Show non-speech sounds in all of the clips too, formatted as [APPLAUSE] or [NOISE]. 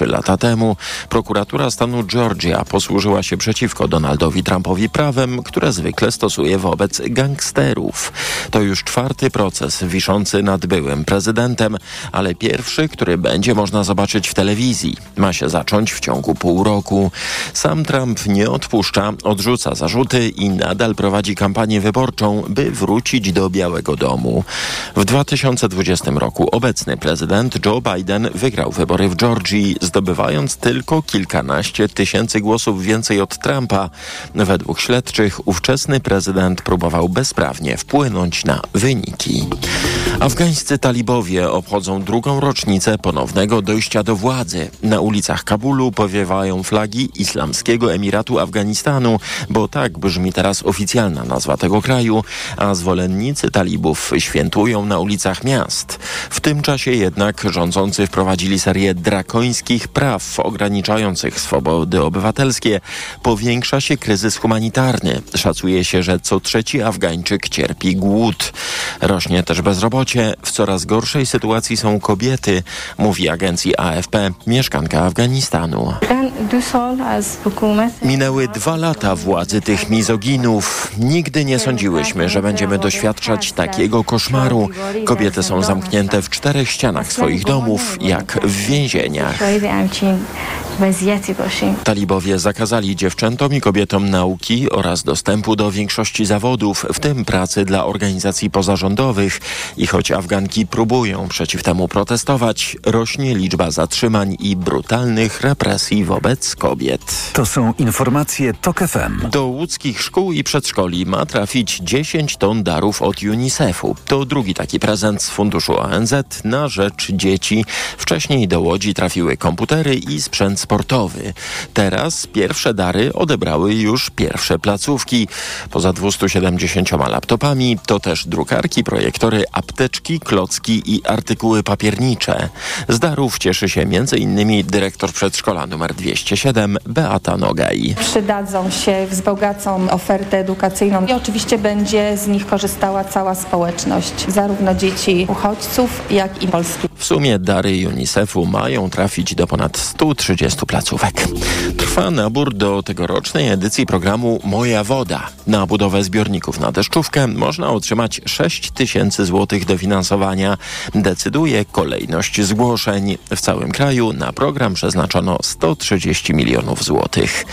trzy lata temu prokuratura stanu Georgia posłużyła się przeciwko Donaldowi Trumpowi prawem, które zwykle stosuje wobec gangsterów. To już czwarty proces wiszący nad byłym prezydentem, ale pierwszy, który będzie można zobaczyć w telewizji. Ma się zacząć w ciągu pół roku. Sam Trump nie odpuszcza, odrzuca zarzuty i nadal prowadzi kampanię wyborczą, by wrócić do Białego Domu. W 2020 roku obecny prezydent Joe Biden wygrał wybory w Georgii, zdobywając tylko kilkanaście tysięcy głosów więcej od Trumpa. Według śledczych ówczesny prezydent próbował bezprawnie wpłynąć na wyniki. Afgańscy talibowie obchodzą drugą rocznicę ponownego dojścia do władzy. Na ulicach Kabulu powiewają flagi Islamskiego Emiratu Afganistanu, bo tak brzmi teraz oficjalna nazwa tego kraju, a zwolennicy talibów świętują na ulicach miast. W tym czasie jednak rządzący wprowadzili serię drakońskich praw ograniczających swobody obywatelskie. Powiększa się kryzys humanitarny. Szacuje się, że co trzeci Afgańczyk cierpi głód. Rośnie też bezrobocie. W coraz gorszej sytuacji są kobiety, mówi agencji AFP mieszkanka Afganistanu. Minęły dwa lata władzy tych mizoginów. Nigdy nie sądziłyśmy, że będziemy doświadczać takiego koszmaru. Kobiety są zamknięte w czterech ścianach swoich domów, jak w więzieniach. Talibowie zakazali dziewczętom i kobietom nauki oraz dostępu do większości zawodów, w tym pracy dla organizacji pozarządowych. I choć Afganki próbują przeciw temu protestować, rośnie liczba zatrzymań i brutalnych represji wobec kobiet. To są informacje TOK FM. Do łódzkich szkół i przedszkoli ma trafić 10 ton darów od UNICEF-u. To drugi taki prezent z funduszu ONZ na rzecz dzieci. Wcześniej do Łodzi trafiły komputery i sprzęt sportowy. Teraz pierwsze dary odebrały już pierwsze placówki. Poza 270 laptopami to też drukarki, projektory, apteczki, klocki i artykuły papiernicze. Z darów cieszy się m.in. dyrektor przedszkola numer 207 Beata Nogaj. Przydadzą się, wzbogacą ofertę edukacyjną i oczywiście będzie z nich korzystała cała społeczność, zarówno dzieci uchodźców, jak i Polski. W sumie dary UNICEF-u mają trafić do ponad 130 placówek. Trwa nabór do tegorocznej edycji programu Moja Woda. Na budowę zbiorników na deszczówkę można otrzymać 6 tysięcy złotych dofinansowania. Decyduje kolejność zgłoszeń. W całym kraju na program przeznaczono 130 milionów złotych.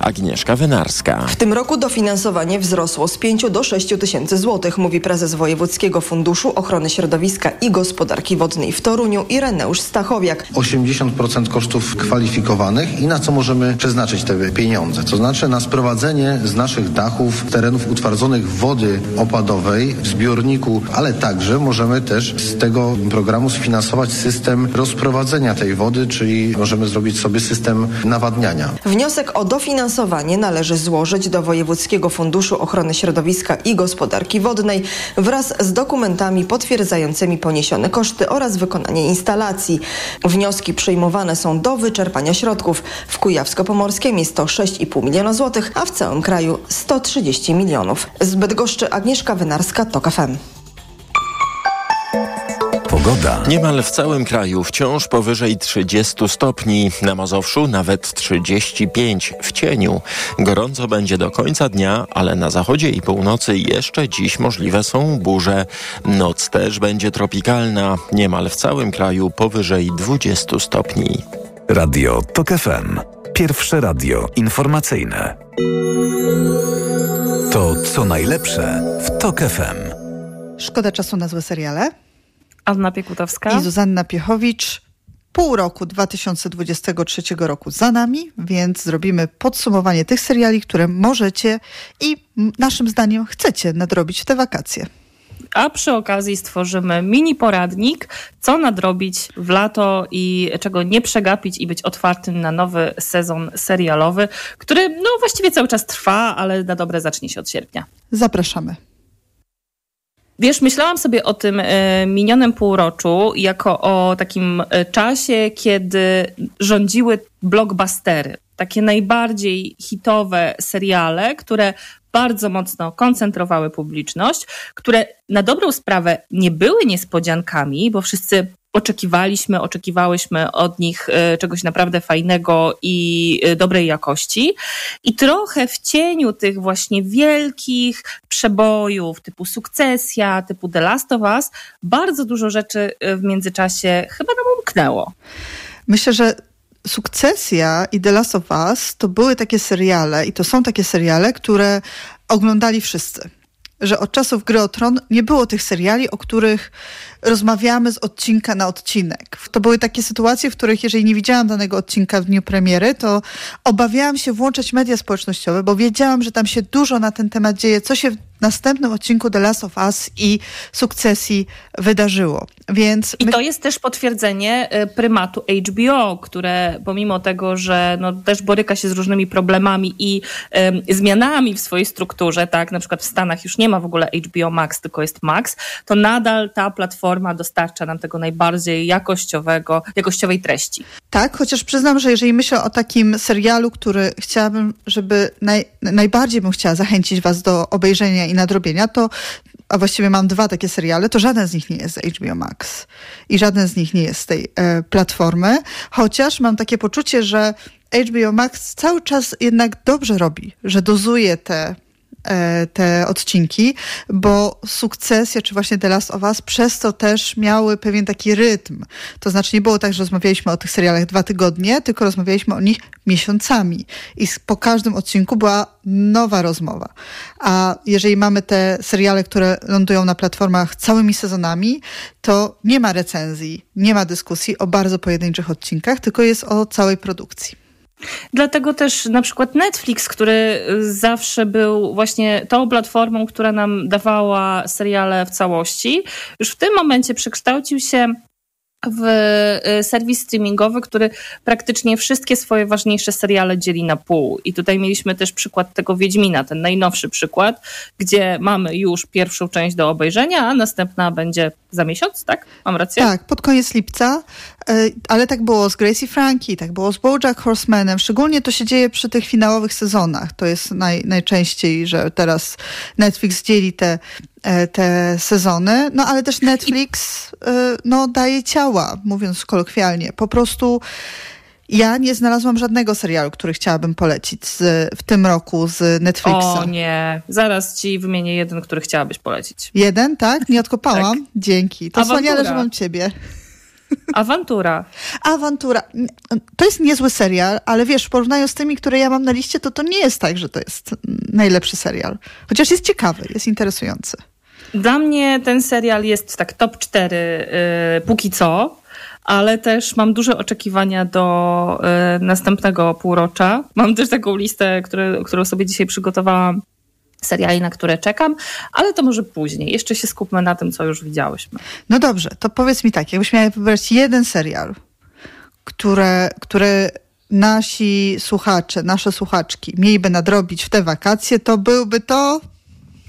Agnieszka Wynarska. W tym roku dofinansowanie wzrosło z 5 do 6 tysięcy złotych, mówi prezes Wojewódzkiego Funduszu Ochrony Środowiska i Gospodarki Wodnej w Toruniu Ireneusz Stachowiak. 80% kosztów kwalifikowanych i na co możemy przeznaczyć te pieniądze. To znaczy na sprowadzenie z naszych dachów, terenów utwardzonych wody opadowej w zbiorniku, ale także możemy też z tego programu sfinansować system rozprowadzenia tej wody, czyli możemy zrobić sobie system nawadniania. Wniosek o dofinansowanie należy złożyć do Wojewódzkiego Funduszu Ochrony Środowiska i Gospodarki Wodnej wraz z dokumentami potwierdzającymi poniesione koszty oraz wykonanie instalacji. Wnioski przyjmowane są do wyczerpania środków. W Kujawsko-Pomorskiem jest to 6,5 miliona złotych, a w całym kraju 130 milionów. Z Bydgoszczy Agnieszka Wynarska, TOK FM. Pogoda. Niemal w całym kraju wciąż powyżej 30 stopni. Na Mazowszu nawet 35 w cieniu. Gorąco będzie do końca dnia, ale na zachodzie i północy jeszcze dziś możliwe są burze. Noc też będzie tropikalna. Niemal w całym kraju powyżej 20 stopni. Radio TOK FM. Pierwsze radio informacyjne. To co najlepsze w TOK FM. Szkoda czasu na złe seriale. Anna Piekutowska i Zuzanna Piechowicz. Pół roku 2023 roku za nami, więc zrobimy podsumowanie tych seriali, które możecie i naszym zdaniem chcecie nadrobić te wakacje. A przy okazji stworzymy mini poradnik, co nadrobić w lato i czego nie przegapić i być otwartym na nowy sezon serialowy, który no właściwie cały czas trwa, ale na dobre zacznie się od sierpnia. Zapraszamy. Wiesz, myślałam sobie o tym e, minionym półroczu jako o takim e, czasie, kiedy rządziły blockbustery. Takie najbardziej hitowe seriale, które bardzo mocno koncentrowały publiczność, które na dobrą sprawę nie były niespodziankami, bo wszyscy oczekiwaliśmy, oczekiwałyśmy od nich e, czegoś naprawdę fajnego i e, dobrej jakości. I trochę w cieniu tych właśnie wielkich przebojów typu Sukcesja, typu The Last of Us, bardzo dużo rzeczy e, w międzyczasie chyba nam umknęło. Myślę, że Sukcesja i The Last of Us to były takie seriale i to są takie seriale, które oglądali wszyscy że od czasów Gry o Tron nie było tych seriali, o których rozmawiamy z odcinka na odcinek. To były takie sytuacje, w których jeżeli nie widziałam danego odcinka w dniu premiery, to obawiałam się włączać media społecznościowe, bo wiedziałam, że tam się dużo na ten temat dzieje, co się następnym odcinku The Last of Us i sukcesji wydarzyło. Więc I to jest też potwierdzenie y, prymatu HBO, które pomimo tego, że no, też boryka się z różnymi problemami i y, zmianami w swojej strukturze, tak, na przykład w Stanach już nie ma w ogóle HBO Max, tylko jest Max, to nadal ta platforma dostarcza nam tego najbardziej jakościowego, jakościowej treści. Tak, chociaż przyznam, że jeżeli myślę o takim serialu, który chciałabym, żeby naj, najbardziej bym chciała zachęcić was do obejrzenia i nadrobienia, to a właściwie mam dwa takie seriale, to żaden z nich nie jest z HBO Max i żaden z nich nie jest z tej e, platformy, chociaż mam takie poczucie, że HBO Max cały czas jednak dobrze robi, że dozuje te te odcinki, bo sukcesja, czy właśnie The Last of Us przez to też miały pewien taki rytm. To znaczy nie było tak, że rozmawialiśmy o tych serialach dwa tygodnie, tylko rozmawialiśmy o nich miesiącami. I po każdym odcinku była nowa rozmowa. A jeżeli mamy te seriale, które lądują na platformach całymi sezonami, to nie ma recenzji, nie ma dyskusji o bardzo pojedynczych odcinkach, tylko jest o całej produkcji. Dlatego też na przykład Netflix, który zawsze był właśnie tą platformą, która nam dawała seriale w całości, już w tym momencie przekształcił się w y, serwis streamingowy, który praktycznie wszystkie swoje ważniejsze seriale dzieli na pół. I tutaj mieliśmy też przykład tego Wiedźmina, ten najnowszy przykład, gdzie mamy już pierwszą część do obejrzenia, a następna będzie za miesiąc, tak? Mam rację? Tak, pod koniec lipca. E, ale tak było z Gracie Frankie, tak było z BoJack Horsemanem. Szczególnie to się dzieje przy tych finałowych sezonach. To jest naj, najczęściej, że teraz Netflix dzieli te te sezony, no ale też Netflix e, no, daje ciała, mówiąc kolokwialnie. Po prostu ja nie znalazłam żadnego serialu, który chciałabym polecić z, w tym roku z Netflixa. O nie, zaraz ci wymienię jeden, który chciałabyś polecić. Jeden, tak? Nie odkopałam? tak. Dzięki. To wspaniale, że mam ciebie. Awantura. Awantura. To jest niezły serial, ale wiesz, w porównaniu z tymi, które ja mam na liście, to to nie jest tak, że to jest najlepszy serial. Chociaż jest ciekawy, jest interesujący. Dla mnie ten serial jest tak top 4 yy, póki co, ale też mam duże oczekiwania do yy, następnego półrocza. Mam też taką listę, które, którą sobie dzisiaj przygotowałam seriali, na które czekam, ale to może później. Jeszcze się skupmy na tym, co już widziałyśmy. No dobrze, to powiedz mi tak, jakbyś miała wybrać jeden serial, które, które nasi słuchacze, nasze słuchaczki mieliby nadrobić w te wakacje, to byłby to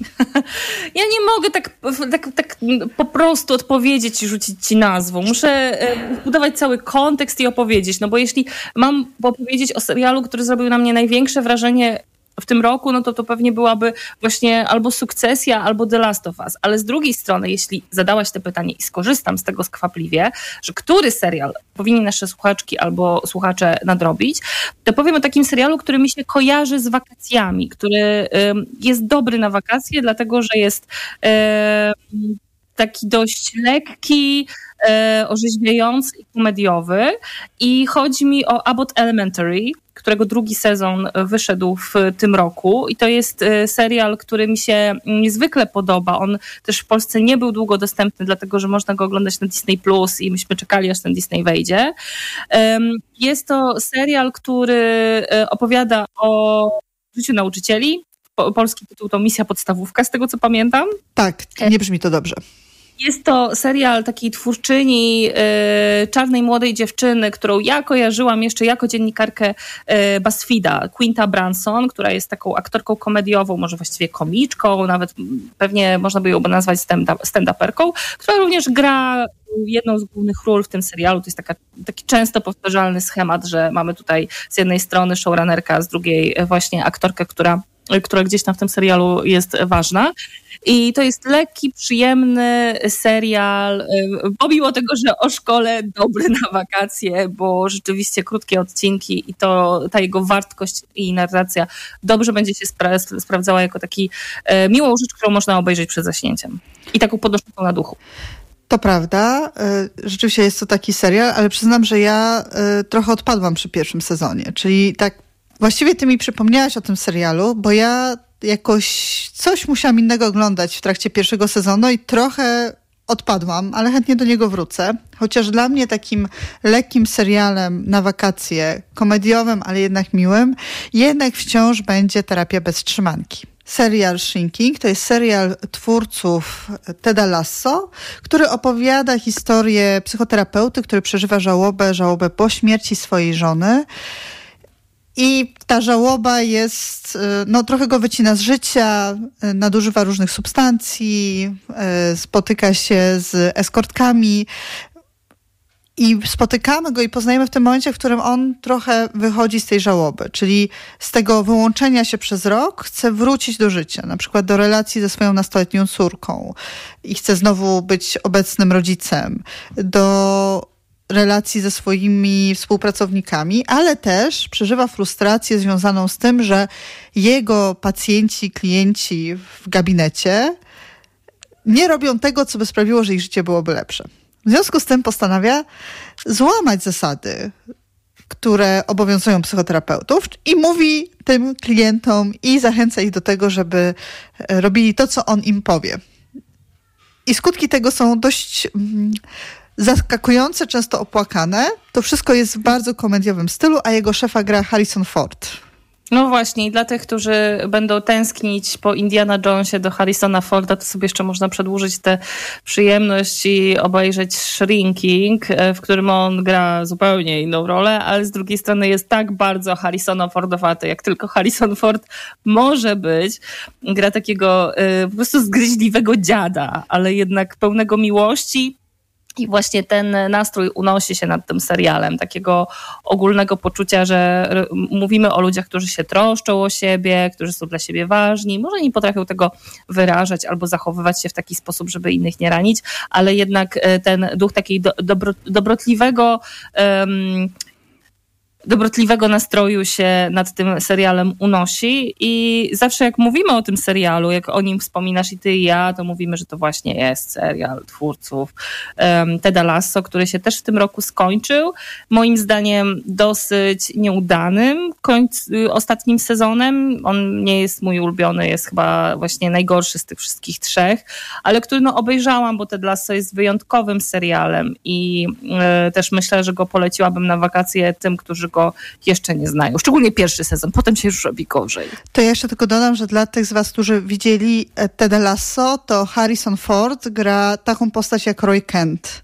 [LAUGHS] Ja nie mogę tak, tak, tak po prostu odpowiedzieć i rzucić ci nazwą. Muszę e, budować cały kontekst i opowiedzieć, no bo jeśli mam opowiedzieć o serialu, który zrobił na mnie największe wrażenie w tym roku, no to to pewnie byłaby właśnie albo sukcesja, albo The Last of Us. Ale z drugiej strony, jeśli zadałaś te pytanie i skorzystam z tego skwapliwie, że który serial powinni nasze słuchaczki albo słuchacze nadrobić, to powiem o takim serialu, który mi się kojarzy z wakacjami, który jest dobry na wakacje, dlatego że jest taki dość lekki, e, orzeźwiający i komediowy. I chodzi mi o Abbott Elementary, którego drugi sezon wyszedł w tym roku. I to jest e, serial, który mi się niezwykle podoba. On też w Polsce nie był długo dostępny, dlatego że można go oglądać na Disney Plus i myśmy czekali, aż ten Disney wejdzie. Jest to serial, który e, opowiada o życiu nauczycieli. Polski tytuł to Misja Podstawówka, z tego co pamiętam. Tak, nie brzmi to dobrze. Jest to serial takiej twórczyni y, czarnej młodej dziewczyny, którą ja kojarzyłam jeszcze jako dziennikarkę BuzzFeeda, Quinta Branson, która jest taką aktorką komediową, może właściwie komiczką, nawet pewnie można by ją nazwać stand-uperką, która również gra jedną z głównych ról w tym serialu. To jest taka, taki często powtarzalny schemat, że mamy tutaj z jednej strony showrunnerka, z drugiej właśnie aktorkę, która która gdzieś tam w tym serialu jest ważna. I to jest lekki, przyjemny serial, y, pomimo tego, że o szkole dobry na wakacje, bo rzeczywiście krótkie odcinki i to ta jego wartość i narracja dobrze będzie się spra sprawdzała jako taki e, miłą rzecz, którą można obejrzeć przed zaśnięciem. I taką podnoszącą na duchu. To prawda, y, rzeczywiście jest to taki serial, ale przyznam, że ja y, trochę odpadłam przy pierwszym sezonie. Czyli tak, właściwie ty mi przypomniałaś o tym serialu, bo ja jakoś coś musiałam innego oglądać w trakcie pierwszego sezonu i trochę odpadłam, ale chętnie do niego wrócę. Chociaż dla mnie takim lekkim serialem na wakacje, komediowym, ale jednak miłym, jednak wciąż będzie Terapia bez trzymanki. Serial Shrinking to jest serial twórców Teda Lasso, który opowiada historię psychoterapeuty, który przeżywa żałobę, żałobę po śmierci swojej żony. I ta żałoba jest, y, no trochę go wycina z życia, y, nadużywa różnych substancji, y, spotyka się z eskortkami. I spotykamy go i poznajemy w tym momencie, w którym on trochę wychodzi z tej żałoby, czyli z tego wyłączenia się przez rok chce wrócić do życia, na przykład do relacji ze swoją nastoletnią córką i chce znowu być obecnym rodzicem, do relacji ze swoimi współpracownikami, ale też przeżywa frustrację związaną z tym, że jego pacjenci, klienci w gabinecie nie robią tego, co by sprawiło, że ich życie byłoby lepsze. W związku z tym postanawia złamać zasady, które obowiązują psychoterapeutów i mówi tym klientom i zachęca ich do tego, żeby robili to, co on im powie. I skutki tego są dość mm, zaskakujące, często opłakane. To wszystko jest w bardzo komediowym stylu, a jego szefa gra Harrison Ford. No właśnie, i dla tych, którzy będą tęsknić po Indiana Jonesie do Harrisona Forda, to sobie jeszcze można przedłużyć tę przyjemność i obejrzeć Shrinking, e, w którym on gra zupełnie inną rolę, ale z drugiej strony jest tak bardzo Harrisona Fordowaty, jak tylko Harrison Ford może być. Gra takiego y, po prostu zgryźliwego dziada, ale jednak pełnego miłości, i właśnie ten nastrój unosi się nad tym serialem, takiego ogólnego poczucia, że mówimy o ludziach, którzy się troszczą o siebie, którzy są dla siebie ważni. Może nie potrafią tego wyrażać albo zachowywać się w taki sposób, żeby innych nie ranić, ale jednak e, ten duch takiej dobro, dobrotliwego um, dobrotliwego nastroju się nad tym serialem unosi i zawsze jak mówimy o tym serialu, jak o nim wspominasz i ty i ja, to mówimy, że to właśnie jest serial twórców um, Teda Lasso, który się też w tym roku skończył. Moim zdaniem dosyć nieudanym końc, ostatnim sezonem. On nie jest mój ulubiony, jest chyba właśnie najgorszy z tych wszystkich trzech, ale który no obejrzałam, bo Ted Lasso jest wyjątkowym serialem i y, też myślę, że go poleciłabym na wakacje tym, którzy go jeszcze nie znają. Szczególnie pierwszy sezon, potem się już robi gorzej. To ja jeszcze tylko dodam, że dla tych z was, którzy widzieli e, Ted Lasso, to Harrison Ford gra taką postać jak Roy Kent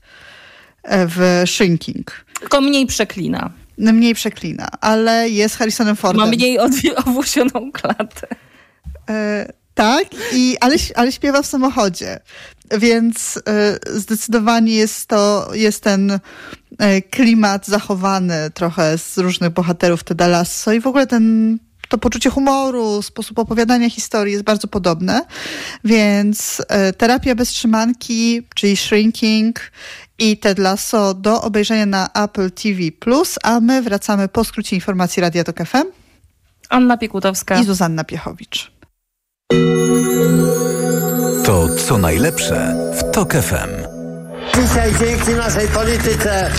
e, w Shrinking. Tylko mniej przeklina. No, mniej przeklina, ale jest Harrisonem Fordem. Ma mniej owłosioną klatę. E, tak, i, ale, ale śpiewa w samochodzie. Więc e, zdecydowanie jest to, jest ten e, klimat zachowany trochę z różnych bohaterów Teda Lasso i w ogóle ten to poczucie humoru, sposób opowiadania historii jest bardzo podobne, więc e, terapia bez trzymanki, czyli shrinking i Ted Lasso do obejrzenia na Apple TV+, a my wracamy po skrócie informacji Radia Tok FM. Anna Piekutowska i Zuzanna Piechowicz. To co najlepsze w TOK FM. Dzisiaj dzięki naszej polityce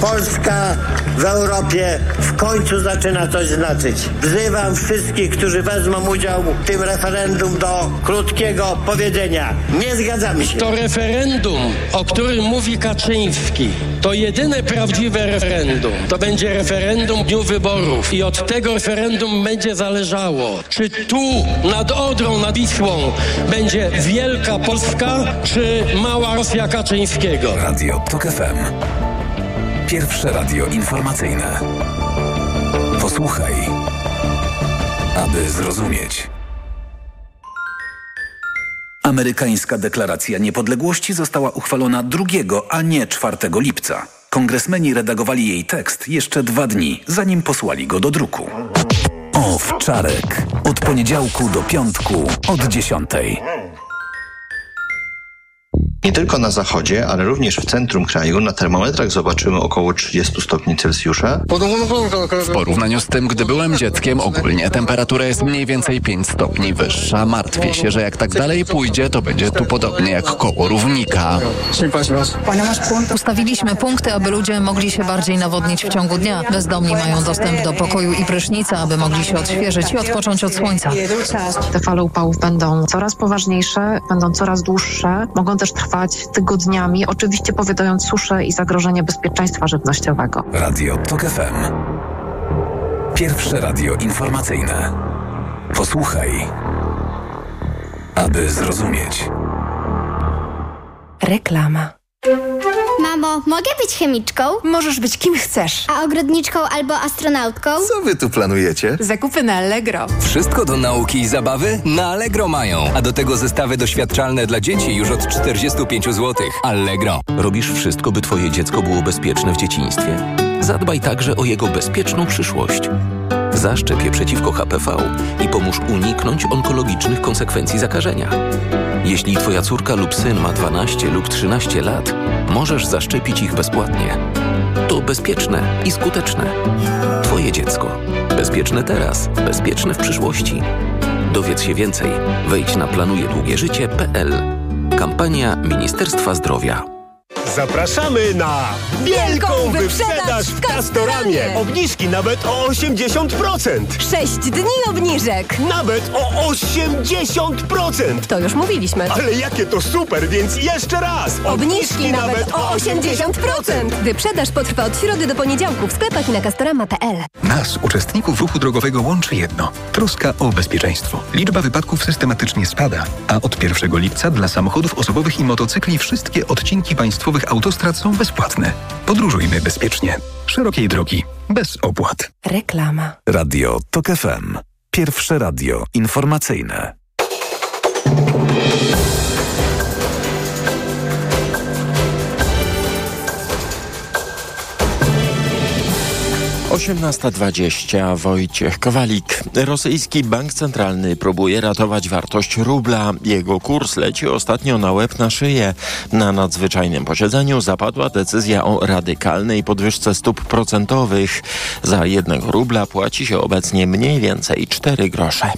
Polska w Europie w końcu zaczyna coś znaczyć. Wzywam wszystkich, którzy wezmą udział w tym referendum do krótkiego powiedzenia. Nie zgadzamy się. To referendum, o którym mówi Kaczyński, to jedyne prawdziwe referendum. To będzie referendum w dniu wyborów i od tego referendum będzie zależało, czy tu nad Odrą, nad Wisłą będzie wielka Polska, czy mała Rosja Kaczyńskiego. Radio TOK FM. Pierwsze radio informacyjne. Posłuchaj, aby zrozumieć. Amerykańska deklaracja niepodległości została uchwalona 2, a nie 4 lipca. Kongresmeni redagowali jej tekst jeszcze dwa dni, zanim posłali go do druku. Rozmów Czarek. Od poniedziałku do piątku od dziesiątej. Nie tylko na zachodzie, ale również w centrum kraju na termometrach zobaczymy około 30 stopni Celsjusza. W porównaniu z tym, gdy byłem dzieckiem, ogólnie temperatura jest mniej więcej 5 stopni wyższa. Martwię się, że jak tak dalej pójdzie, to będzie tu podobnie jak koło równika. Ustawiliśmy punkty, aby ludzie mogli się bardziej nawodnić w ciągu dnia. Bezdomni mają dostęp do pokoju i prysznica, aby mogli się odświeżyć i odpocząć od słońca. Te fale upałów będą coraz poważniejsze, będą coraz dłuższe, mogą też trwać tygodniami, oczywiście powiadając suszę i zagrożenie bezpieczeństwa żywnościowego. Radio TOK FM. Pierwsze radio informacyjne. Posłuchaj, aby zrozumieć. Reklama. Mamo, mogę być chemiczką? Możesz być kim chcesz. A ogrodniczką albo astronautką? Co wy tu planujecie? Zakupy na Allegro. Wszystko do nauki i zabawy na Allegro mają. A do tego zestawy doświadczalne dla dzieci już od 45 zł. Allegro. Robisz wszystko, by twoje dziecko było bezpieczne w dzieciństwie? Zadbaj także o jego bezpieczną przyszłość. Zaszczep je przeciwko HPV i pomóż uniknąć onkologicznych konsekwencji zakażenia. Jeśli twoja córka lub syn ma 12 lub 13 lat, możesz zaszczepić ich bezpłatnie. To bezpieczne i skuteczne. Twoje dziecko. Bezpieczne teraz, bezpieczne w przyszłości. Dowiedz się więcej. Wejdź na planujedługieżycie.pl. Kampania Ministerstwa Zdrowia. Zapraszamy na Wielką wyprzedaż w Castoramie. Obniżki nawet o 80%. 6 dni obniżek. Nawet o 80%. To już mówiliśmy. Ale jakie to super, więc jeszcze raz. Obniżki nawet o 80%. Wyprzedaż potrwa od środy do poniedziałku w sklepach i na castorama.pl. Nas, uczestników ruchu drogowego, łączy jedno. Troska o bezpieczeństwo. Liczba wypadków systematycznie spada, a od 1 lipca dla samochodów osobowych i motocykli wszystkie odcinki państwowych autostrad są bezpłatne. Podróżujmy bezpiecznie. Szerokiej drogi. Bez opłat. Reklama. Radio TOK FM. Pierwsze radio informacyjne. Osiemnasta dwadzieścia Wojciech Kowalik. Rosyjski Bank Centralny próbuje ratować wartość rubla. Jego kurs leci ostatnio na łeb na szyję. Na nadzwyczajnym posiedzeniu zapadła decyzja o radykalnej podwyżce stóp procentowych. Za jednego rubla płaci się obecnie mniej więcej 4 grosze.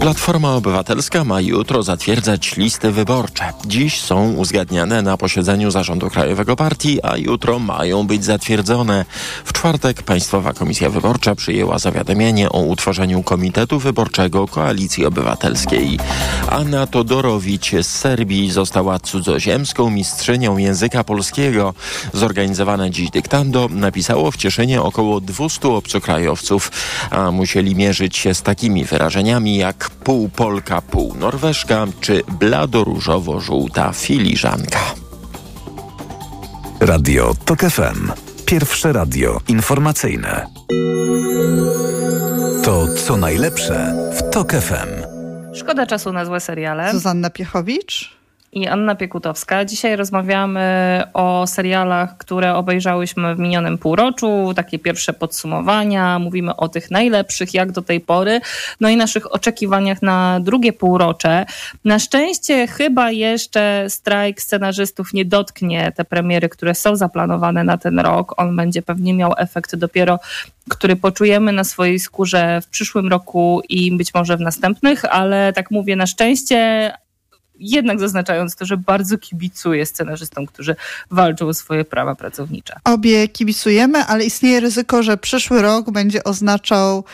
Platforma Obywatelska ma jutro zatwierdzać listy wyborcze. Dziś są uzgadniane na posiedzeniu Zarządu Krajowego Partii, a jutro mają być zatwierdzone. W czwartek Państwowa Komisja Wyborcza przyjęła zawiadomienie o utworzeniu Komitetu Wyborczego Koalicji Obywatelskiej. Anna Todorowicz z Serbii została cudzoziemską mistrzynią języka polskiego. Zorganizowane dziś dyktando napisało w Cieszynie około 200 obcokrajowców, a musieli mierzyć się z takimi wyrażeniami jak pół Polka, pół Norweszka czy bladoróżowo-żółta filiżanka. Radio TOK FM. Pierwsze radio informacyjne. To co najlepsze w TOK FM. Szkoda czasu na złe seriale. Zuzanna Piechowicz i Anna Piekutowska. Dzisiaj rozmawiamy o serialach, które obejrzałyśmy w minionym półroczu, takie pierwsze podsumowania, mówimy o tych najlepszych jak do tej pory, no i naszych oczekiwaniach na drugie półrocze. Na szczęście chyba jeszcze strajk scenarzystów nie dotknie te premiery, które są zaplanowane na ten rok. On będzie pewnie miał efekt dopiero który poczujemy na swojej skórze w przyszłym roku i być może w następnych, ale tak mówię na szczęście, jednak zaznaczając to, że bardzo kibicuję scenarzystom, którzy walczą o swoje prawa pracownicze. Obie kibicujemy, ale istnieje ryzyko, że przyszły rok będzie oznaczał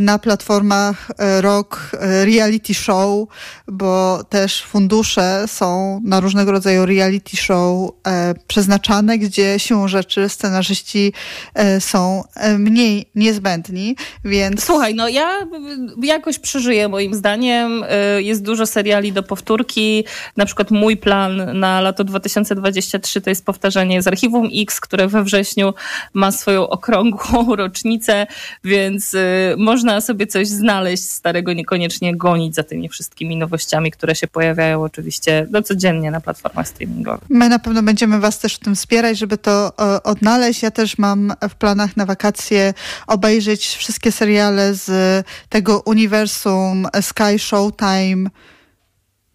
na platformach rok reality show, bo też fundusze są na różnego rodzaju reality show przeznaczane, gdzie siłą rzeczy scenarzyści są mniej niezbędni, więc... Słuchaj, no ja jakoś przeżyję moim zdaniem. Jest dużo seriali do powtórki, odcinki. Na przykład mój plan na lato 2023 to jest powtarzanie z Archiwum X, które we wrześniu ma swoją okrągłą [LAUGHS] rocznicę, więc y, można sobie coś znaleźć starego, niekoniecznie gonić za tymi wszystkimi nowościami, które się pojawiają oczywiście no, codziennie na platformach streamingowych. My na pewno będziemy Was też w tym wspierać, żeby to odnaleźć. Ja też mam w planach na wakacje obejrzeć wszystkie seriale z tego uniwersum Sky Showtime.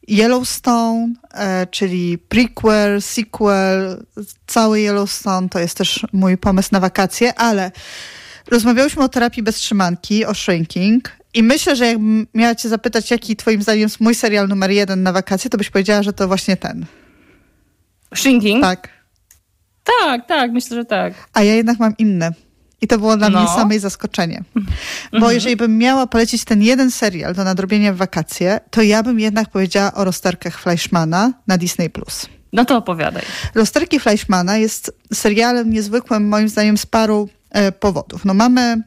Yellowstone, e, czyli prequel, sequel, cały Yellowstone to jest też mój pomysł na wakacje, ale rozmawiałyśmy o terapii bez trzymanki, o shrinking i myślę, że jakbym miała cię zapytać, jaki twoim zdaniem jest mój serial numer jeden na wakacje, to byś powiedziała, że to właśnie ten. Shrinking? Tak. Tak, tak, myślę, że tak. A ja jednak mam inne. I to było dla No. mnie samej zaskoczenie. Bo Mhm. jeżeli bym miała polecić ten jeden serial do nadrobienia w wakacje, to ja bym jednak powiedziała o rozterkach Fleischmana na Disney+. No to opowiadaj. Rozterki Fleischmana jest serialem niezwykłym moim zdaniem z paru e, powodów. No mamy,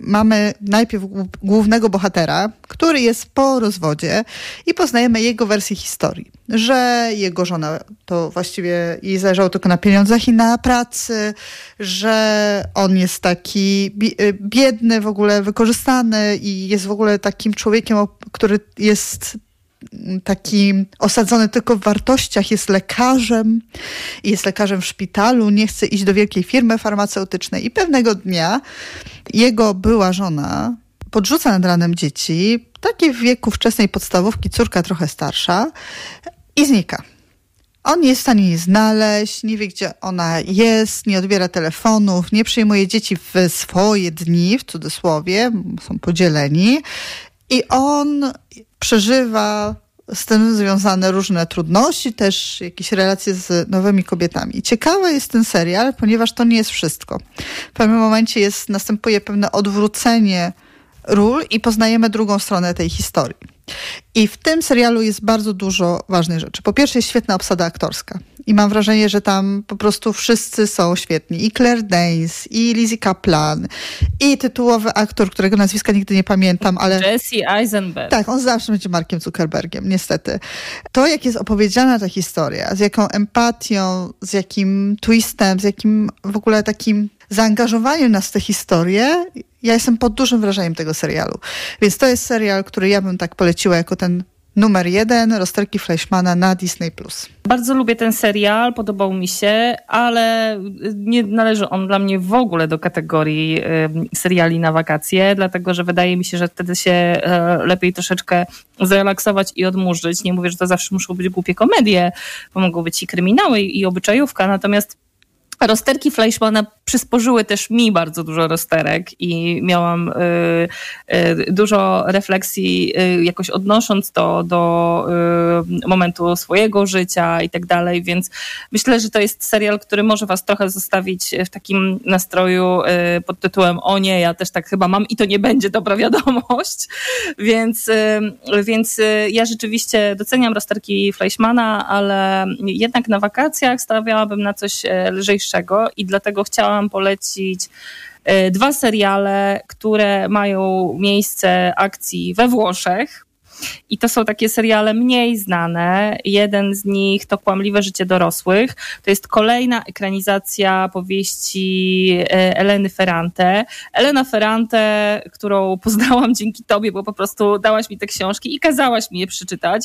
mamy najpierw głó- głównego bohatera, który jest po rozwodzie i poznajemy jego wersję historii, że jego żona to właściwie jej zależało tylko na pieniądzach i na pracy, że on jest taki e, biedny, w ogóle wykorzystany i jest w ogóle takim człowiekiem, który jest taki osadzony tylko w wartościach, jest lekarzem jest lekarzem w szpitalu, nie chce iść do wielkiej firmy farmaceutycznej i pewnego dnia jego była żona podrzuca nad ranem dzieci, takie w wieku wczesnej podstawówki, córka trochę starsza i znika. On nie jest w stanie jej znaleźć, nie wie, gdzie ona jest, nie odbiera telefonów, nie przyjmuje dzieci w swoje dni, w cudzysłowie, są podzieleni. I on przeżywa z tym związane różne trudności, też jakieś relacje z nowymi kobietami. Ciekawy jest ten serial, ponieważ to nie jest wszystko. W pewnym momencie jest, następuje pewne odwrócenie ról i poznajemy drugą stronę tej historii. I w tym serialu jest bardzo dużo ważnych rzeczy. Po pierwsze jest świetna obsada aktorska. I mam wrażenie, że tam po prostu wszyscy są świetni. I Claire Danes, i Lizzie Kaplan, i tytułowy aktor, którego nazwiska nigdy nie pamiętam, ale... Jesse Eisenberg. Tak, on zawsze będzie Markiem Zuckerbergiem, niestety. To, jak jest opowiedziana ta historia, z jaką empatią, z jakim twistem, z jakim w ogóle takim zaangażowaniem nas w tę historię, ja jestem pod dużym wrażeniem tego serialu. Więc to jest serial, który ja bym tak poleciła jako ten numer jeden, Rozterki Fleischmana na Disney+. Bardzo lubię ten serial, podobał mi się, ale nie należy on dla mnie w ogóle do kategorii seriali na wakacje, dlatego że wydaje mi się, że wtedy się e, lepiej troszeczkę zrelaksować i odmurzyć. Nie mówię, że to zawsze muszą być głupie komedie, bo mogą być i kryminały, i obyczajówka, natomiast Rozterki Fleischmana przysporzyły też mi bardzo dużo rozterek i miałam y, y, dużo refleksji, y, jakoś odnosząc to do y, momentu swojego życia i tak dalej, więc myślę, że to jest serial, który może was trochę zostawić w takim nastroju y, pod tytułem o nie, ja też tak chyba mam i to nie będzie dobra wiadomość, [LAUGHS] więc, y, więc ja rzeczywiście doceniam rozterki Fleischmana, ale jednak na wakacjach stawiałabym na coś e, i dlatego chciałam polecić e, dwa seriale, które mają miejsce akcji we Włoszech. I to są takie seriale mniej znane. Jeden z nich to Kłamliwe życie dorosłych. To jest kolejna ekranizacja powieści e, Eleny Ferrante. Elena Ferrante, którą poznałam dzięki tobie, bo po prostu dałaś mi te książki i kazałaś mi je przeczytać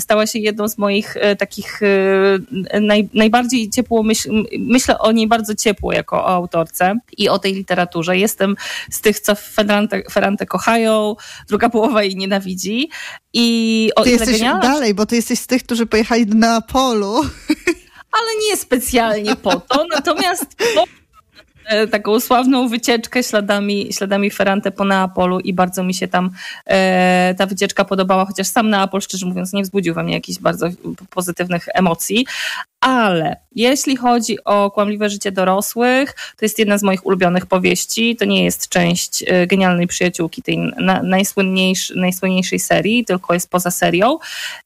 stała się jedną z moich e, takich e, naj, najbardziej ciepło, myśl, myślę o niej bardzo ciepło jako o autorce i o tej literaturze. Jestem z tych, co Ferrante, Ferrante kochają, druga połowa jej nienawidzi. I o Ty jesteś dalej, bo ty jesteś z tych, którzy pojechali do Neapolu. ale nie specjalnie po to. [LAUGHS] Natomiast po, taką sławną wycieczkę śladami, śladami Ferrante po Neapolu i bardzo mi się tam e, ta wycieczka podobała, chociaż sam Neapol, szczerze mówiąc, nie wzbudził we mnie jakichś bardzo pozytywnych emocji. Ale jeśli chodzi o Kłamliwe życie dorosłych, to jest jedna z moich ulubionych powieści. To nie jest część e, Genialnej Przyjaciółki, tej na, najsłynniejszej serii, tylko jest poza serią.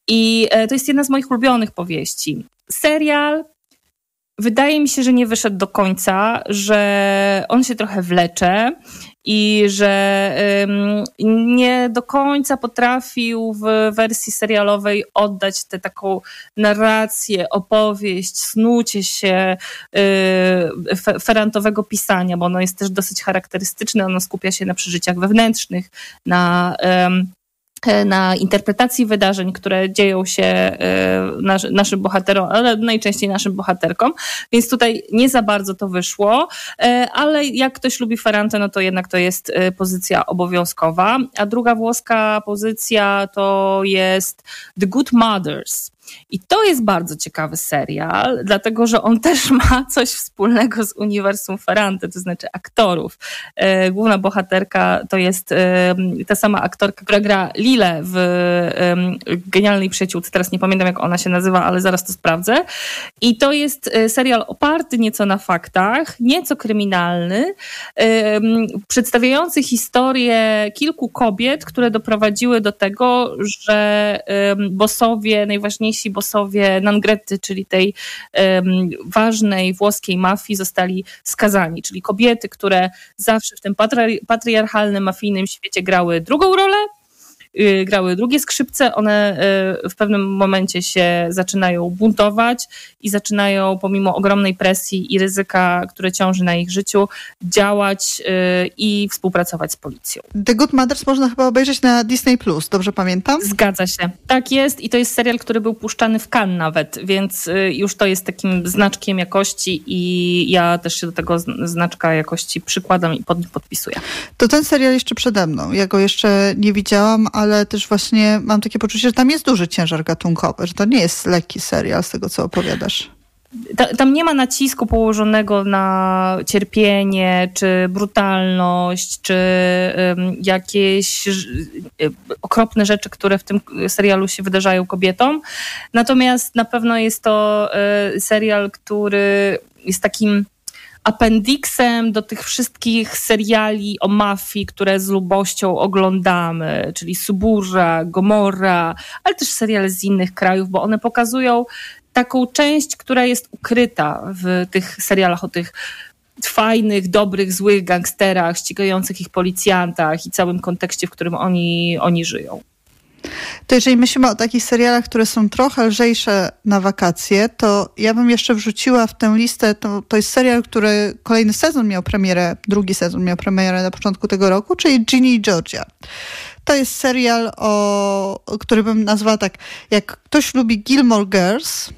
I e, to jest jedna z moich ulubionych powieści. Serial wydaje mi się, że nie wyszedł do końca, że on się trochę wlecze i że nie do końca potrafił w wersji serialowej oddać tę taką narrację, opowieść, snucie się y, ferantowego pisania, bo ono jest też dosyć charakterystyczne, ono skupia się na przeżyciach wewnętrznych, na E, na interpretacji wydarzeń, które dzieją się e, naszym bohaterom, ale najczęściej naszym bohaterkom. Więc tutaj nie za bardzo to wyszło, e, ale jak ktoś lubi Ferrante, no to jednak to jest pozycja obowiązkowa. A druga włoska pozycja to jest The Good Mothers. I to jest bardzo ciekawy serial, dlatego że on też ma coś wspólnego z uniwersum Ferrante, to znaczy aktorów. E, główna bohaterka to jest e, ta sama aktorka, która gra Lilę w Genialnej Przyjaciółce. Teraz nie pamiętam, jak ona się nazywa, ale zaraz to sprawdzę. I to jest e, serial oparty nieco na faktach, nieco kryminalny, przedstawiający historię kilku kobiet, które doprowadziły do tego, że bossowie, najważniejsi najważniejsi bossowie Nangretty, czyli tej um, ważnej włoskiej mafii, zostali skazani. Czyli kobiety, które zawsze w tym patri patriarchalnym, mafijnym świecie grały drugą rolę, grały drugie skrzypce, one y, w pewnym momencie się zaczynają buntować i zaczynają pomimo ogromnej presji i ryzyka, które ciąży na ich życiu, działać y, i współpracować z policją. The Good Mothers można chyba obejrzeć na Disney+, Plus, dobrze pamiętam? Zgadza się. Tak jest i to jest serial, który był puszczany w Cannes nawet, więc już to jest takim znaczkiem jakości i ja też się do tego znaczka jakości przykładam i pod, podpisuję. To ten serial jeszcze przede mną. Ja go jeszcze nie widziałam, ale też właśnie mam takie poczucie, że tam jest duży ciężar gatunkowy, że to nie jest lekki serial z tego, co opowiadasz. Tam nie ma nacisku położonego na cierpienie, czy brutalność, czy jakieś okropne rzeczy, które w tym serialu się wydarzają kobietom. Natomiast na pewno jest to e, serial, który jest takim appendixem do tych wszystkich seriali o mafii, które z lubością oglądamy, czyli Suburza, Gomorra, ale też seriale z innych krajów, bo one pokazują taką część, która jest ukryta w tych serialach o tych fajnych, dobrych, złych gangsterach, ścigających ich policjantach i całym kontekście, w którym oni, oni żyją. To jeżeli myślimy o takich serialach, które są trochę lżejsze na wakacje, to ja bym jeszcze wrzuciła w tę listę, to, to jest serial, który kolejny sezon miał premierę, drugi sezon miał premierę na początku tego roku, czyli Ginny i Georgia. To jest serial, o, który bym nazwała tak, jak ktoś lubi Gilmore Girls,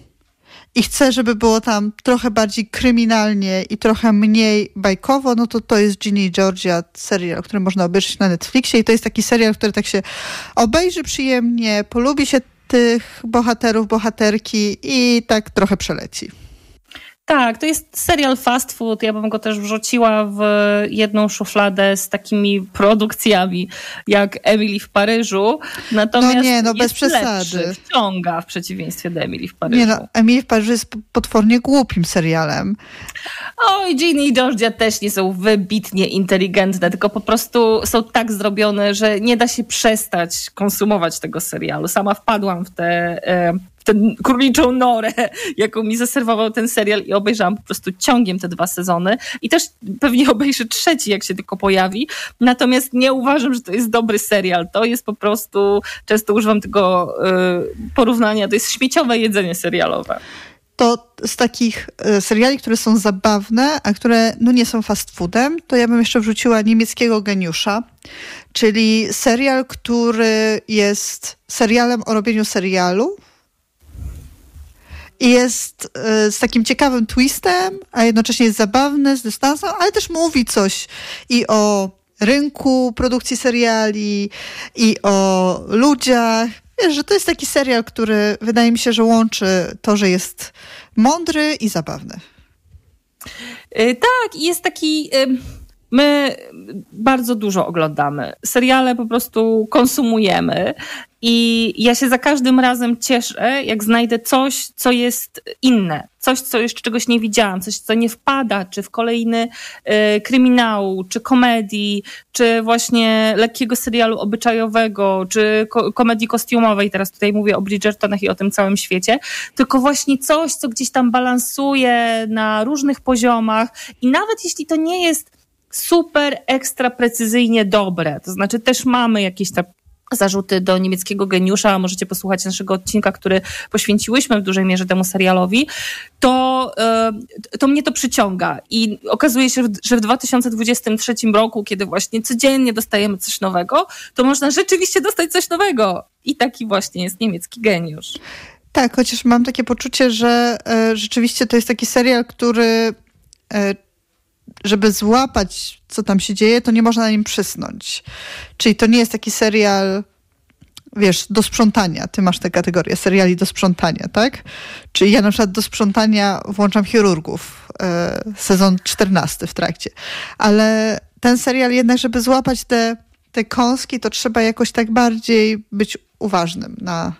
i chcę, żeby było tam trochę bardziej kryminalnie i trochę mniej bajkowo, no to to jest Ginny i Georgia, serial, który można obejrzeć na Netflixie i to jest taki serial, który tak się obejrzy przyjemnie, polubi się tych bohaterów, bohaterki i tak trochę przeleci. Tak, to jest serial fast food. Ja bym go też wrzuciła w jedną szufladę z takimi produkcjami jak Emily w Paryżu. Natomiast no nie, no bez przesady. Lepszy, wciąga w przeciwieństwie do Emily w Paryżu. Nie no, Emily w Paryżu jest potwornie głupim serialem. Oj, Ginny i Georgia też nie są wybitnie inteligentne, tylko po prostu są tak zrobione, że nie da się przestać konsumować tego serialu. Sama wpadłam w te e, tę króliczą norę, [LAUGHS] jaką mi zaserwował ten serial i obejrzałam po prostu ciągiem te dwa sezony i też pewnie obejrzę trzeci, jak się tylko pojawi. Natomiast nie uważam, że to jest dobry serial. To jest po prostu, często używam tego y, porównania, to jest śmieciowe jedzenie serialowe to z takich y, seriali, które są zabawne, a które no nie są fast foodem, to ja bym jeszcze wrzuciła niemieckiego geniusza, czyli serial, który jest serialem o robieniu serialu, i jest e, z takim ciekawym twistem, a jednocześnie jest zabawny, z dystansem, ale też mówi coś i o rynku produkcji seriali, i o ludziach. Wiesz, że to jest taki serial, który wydaje mi się, że łączy to, że jest mądry i zabawny. E, tak, jest taki My bardzo dużo oglądamy. Seriale po prostu konsumujemy. I ja się za każdym razem cieszę, jak znajdę coś, co jest inne. Coś, co jeszcze czegoś nie widziałam, coś, co nie wpada, czy w kolejny y, kryminału, czy komedii, czy właśnie lekkiego serialu obyczajowego, czy ko komedii kostiumowej. Teraz tutaj mówię o Bridgertonach i o tym całym świecie. Tylko właśnie coś, co gdzieś tam balansuje na różnych poziomach. I nawet jeśli to nie jest super ekstra precyzyjnie dobre. To znaczy też mamy jakieś tam zarzuty do niemieckiego geniusza, możecie posłuchać naszego odcinka, który poświęciłyśmy w dużej mierze temu serialowi, to, to mnie to przyciąga. I okazuje się, że w 2023 roku, kiedy właśnie codziennie dostajemy coś nowego, to można rzeczywiście dostać coś nowego. I taki właśnie jest niemiecki geniusz. Tak, chociaż mam takie poczucie, że e, rzeczywiście to jest taki serial, który e, żeby złapać, co tam się dzieje, to nie można na nim przysnąć. Czyli to nie jest taki serial, wiesz, do sprzątania. Ty masz tę kategorię seriali do sprzątania, tak? Czyli ja na przykład do sprzątania włączam chirurgów, e, sezon 14 w trakcie. Ale ten serial jednak, żeby złapać te, te kąski, to trzeba jakoś tak bardziej być uważnym na,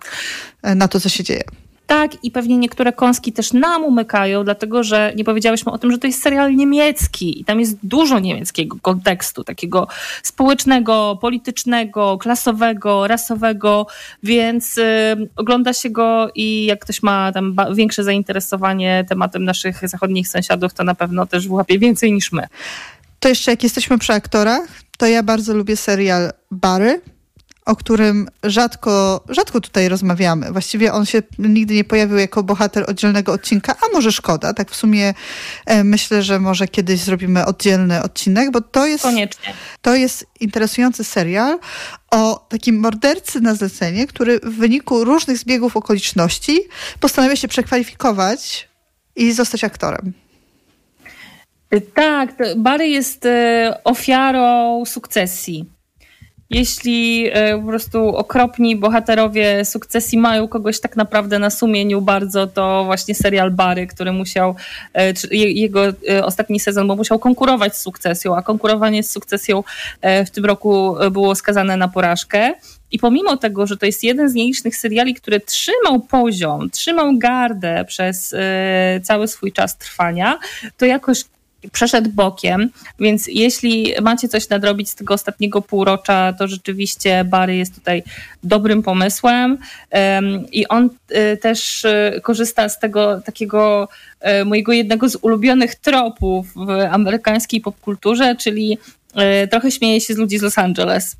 na to, co się dzieje. Tak, i pewnie niektóre kąski też nam umykają, dlatego że nie powiedziałyśmy o tym, że to jest serial niemiecki i tam jest dużo niemieckiego kontekstu, takiego społecznego, politycznego, klasowego, rasowego, więc y, ogląda się go i jak ktoś ma tam większe zainteresowanie tematem naszych zachodnich sąsiadów, to na pewno też włapie więcej niż my. To jeszcze jak jesteśmy przy aktorach, to ja bardzo lubię serial Bary o którym rzadko, rzadko tutaj rozmawiamy. Właściwie on się nigdy nie pojawił jako bohater oddzielnego odcinka, a może szkoda. Tak w sumie e, myślę, że może kiedyś zrobimy oddzielny odcinek, bo to jest, Koniecznie. to jest interesujący serial o takim mordercy na zlecenie, który w wyniku różnych zbiegów okoliczności postanawia się przekwalifikować i zostać aktorem. Tak, Barry jest e, ofiarą sukcesji jeśli e, po prostu okropni bohaterowie sukcesji mają kogoś tak naprawdę na sumieniu bardzo, to właśnie serial Bary, który musiał, e, jego e, ostatni sezon, bo musiał konkurować z sukcesją, a konkurowanie z sukcesją w tym roku było skazane na porażkę. I pomimo tego, że to jest jeden z nielicznych seriali, który trzymał poziom, trzymał gardę przez cały swój czas trwania, to jakoś przeszedł bokiem, więc jeśli macie coś nadrobić z tego ostatniego półrocza, to rzeczywiście Barry jest tutaj dobrym pomysłem. I on e, też e, korzysta z tego takiego e, mojego jednego z ulubionych tropów w amerykańskiej popkulturze, czyli trochę śmieje się z ludzi z Los Angeles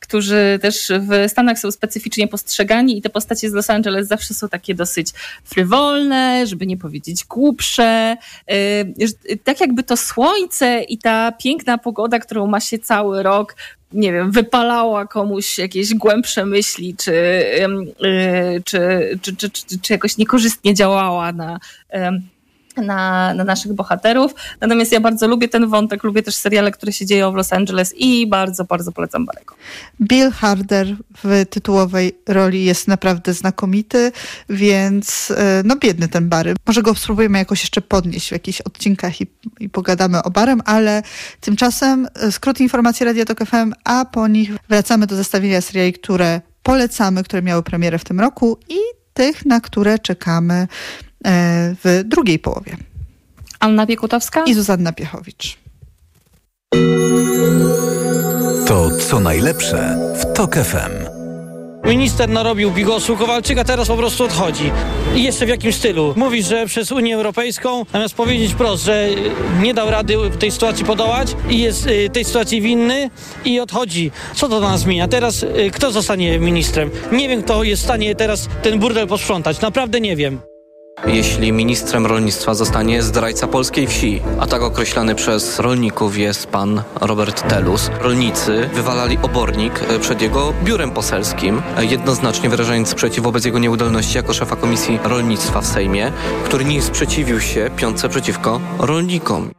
którzy też w Stanach są specyficznie postrzegani i te postacie z Los Angeles zawsze są takie dosyć frywolne, żeby nie powiedzieć głupsze. Y, tak jakby to słońce i ta piękna pogoda, którą ma się cały rok, nie wiem, wypalała komuś jakieś głębsze myśli, czy, y, czy, czy, czy jakoś niekorzystnie działała na na, na naszych bohaterów. Natomiast ja bardzo lubię ten wątek, lubię też seriale, które się dzieją w Los Angeles i bardzo, bardzo polecam Barego. Bill Harder w tytułowej roli jest naprawdę znakomity, więc e, no biedny ten Bary. Może go spróbujemy jakoś jeszcze podnieść w jakichś odcinkach i, i pogadamy o Barem, ale tymczasem e, skrót informacji Radio Tok FM, a po nich wracamy do zestawienia seriali, które polecamy, które miały premierę w tym roku i tych, na które czekamy w drugiej połowie. Anna Piekutowska i Zuzanna Piechowicz. To co najlepsze w TOK FM. Minister narobił bigosu, Kowalczyk, a teraz po prostu odchodzi. I jeszcze w jakim stylu? Mówi, że przez Unię Europejską, zamiast powiedzieć wprost, że nie dał rady tej sytuacji podołać i jest y, tej sytuacji winny i odchodzi. Co to dla nas zmienia? Teraz y, kto zostanie ministrem? Nie wiem, kto jest w stanie teraz ten burdel posprzątać. Naprawdę nie wiem jeśli ministrem rolnictwa zostanie zdrajca polskiej wsi, a tak określany przez rolników jest pan Robert Telus. Rolnicy wywalali obornik e, przed jego biurem poselskim, e, jednoznacznie wyrażając sprzeciw wobec jego nieudolności jako szefa Komisji Rolnictwa w Sejmie, który nie sprzeciwił się piątce przeciwko rolnikom.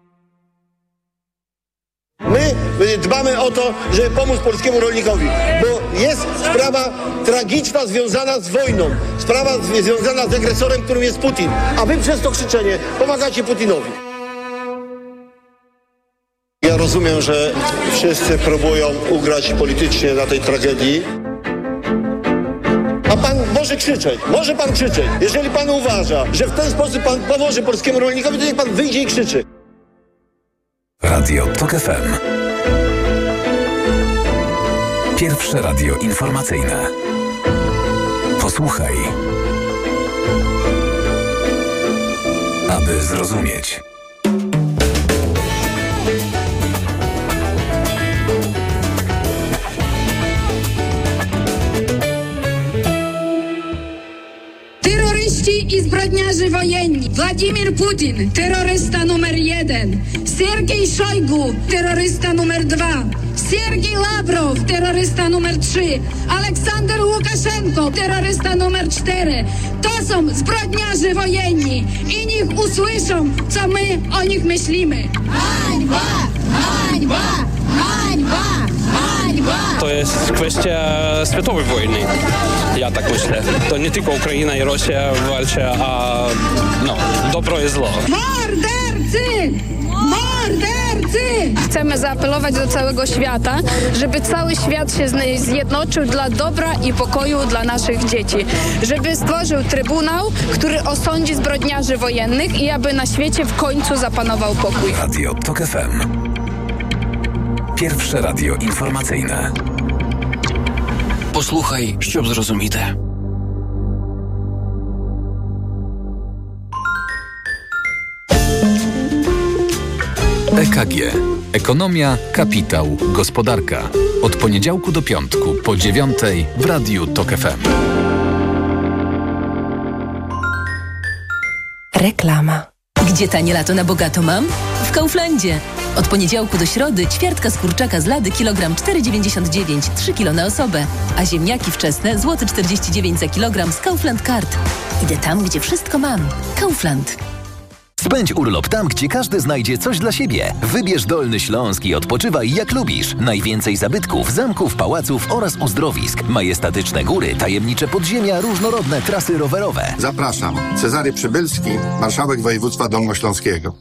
My dbamy o to, żeby pomóc polskiemu rolnikowi, bo jest sprawa tragiczna związana z wojną, sprawa związana z agresorem, którym jest Putin, a wy przez to krzyczenie pomagacie Putinowi rozumiem, że wszyscy próbują ugrać politycznie na tej tragedii. A pan może krzyczeć, może pan krzyczeć. Jeżeli pan uważa, że w ten sposób pan pomoże polskiemu rolnikowi, to niech pan wyjdzie i krzyczy. Radio TOK FM. Pierwsze radio informacyjne. Posłuchaj. Aby zrozumieć. Terroryści i zbrodniarze wojenni. Władimir Putin, terrorysta numer jeden. Sergiej Szojgu, terrorysta numer dwa. Sergiej Lawrow, terrorysta numer trzy. Aleksander Łukaszenko, terrorysta numer cztery. To są zbrodniarze wojenni i niech usłyszą, co my o nich myślimy. Hańba! Hańba! Hańba! To jest kwestia światowej wojny. Ja tak myślę. To nie tylko Ukraina i Rosja walczą, a no, dobro i zło. Mordercy! Mordercy! Chcemy zaapelować do całego świata, żeby cały świat się zjednoczył dla dobra i pokoju dla naszych dzieci. Żeby stworzył trybunał, który osądzi zbrodniarzy wojennych i aby na świecie w końcu zapanował pokój. Radio TOK FM. Pierwsze radio informacyjne. Послухай, щоб зрозуміти. EKG. Ekonomia, kapitał, gospodarka. Od poniedziałku do piątku po dziewiątej w Radiu TOK FM. Reklama. Gdzie tanie lato na bogato mam? W Kauflandzie. Od poniedziałku do środy ćwiartka z kurczaka z lady kilogram 4,99, 3 kg na osobę. A ziemniaki wczesne złoty 49 za kilogram z Kaufland Card. Idę tam, gdzie wszystko mam. Kaufland. Spędź urlop tam, gdzie każdy znajdzie coś dla siebie. Wybierz Dolny Śląsk i odpoczywaj jak lubisz. Najwięcej zabytków, zamków, pałaców oraz uzdrowisk. Majestatyczne góry, tajemnicze podziemia, różnorodne trasy rowerowe. Zapraszam. Cezary Przybylski, marszałek województwa dolnośląskiego.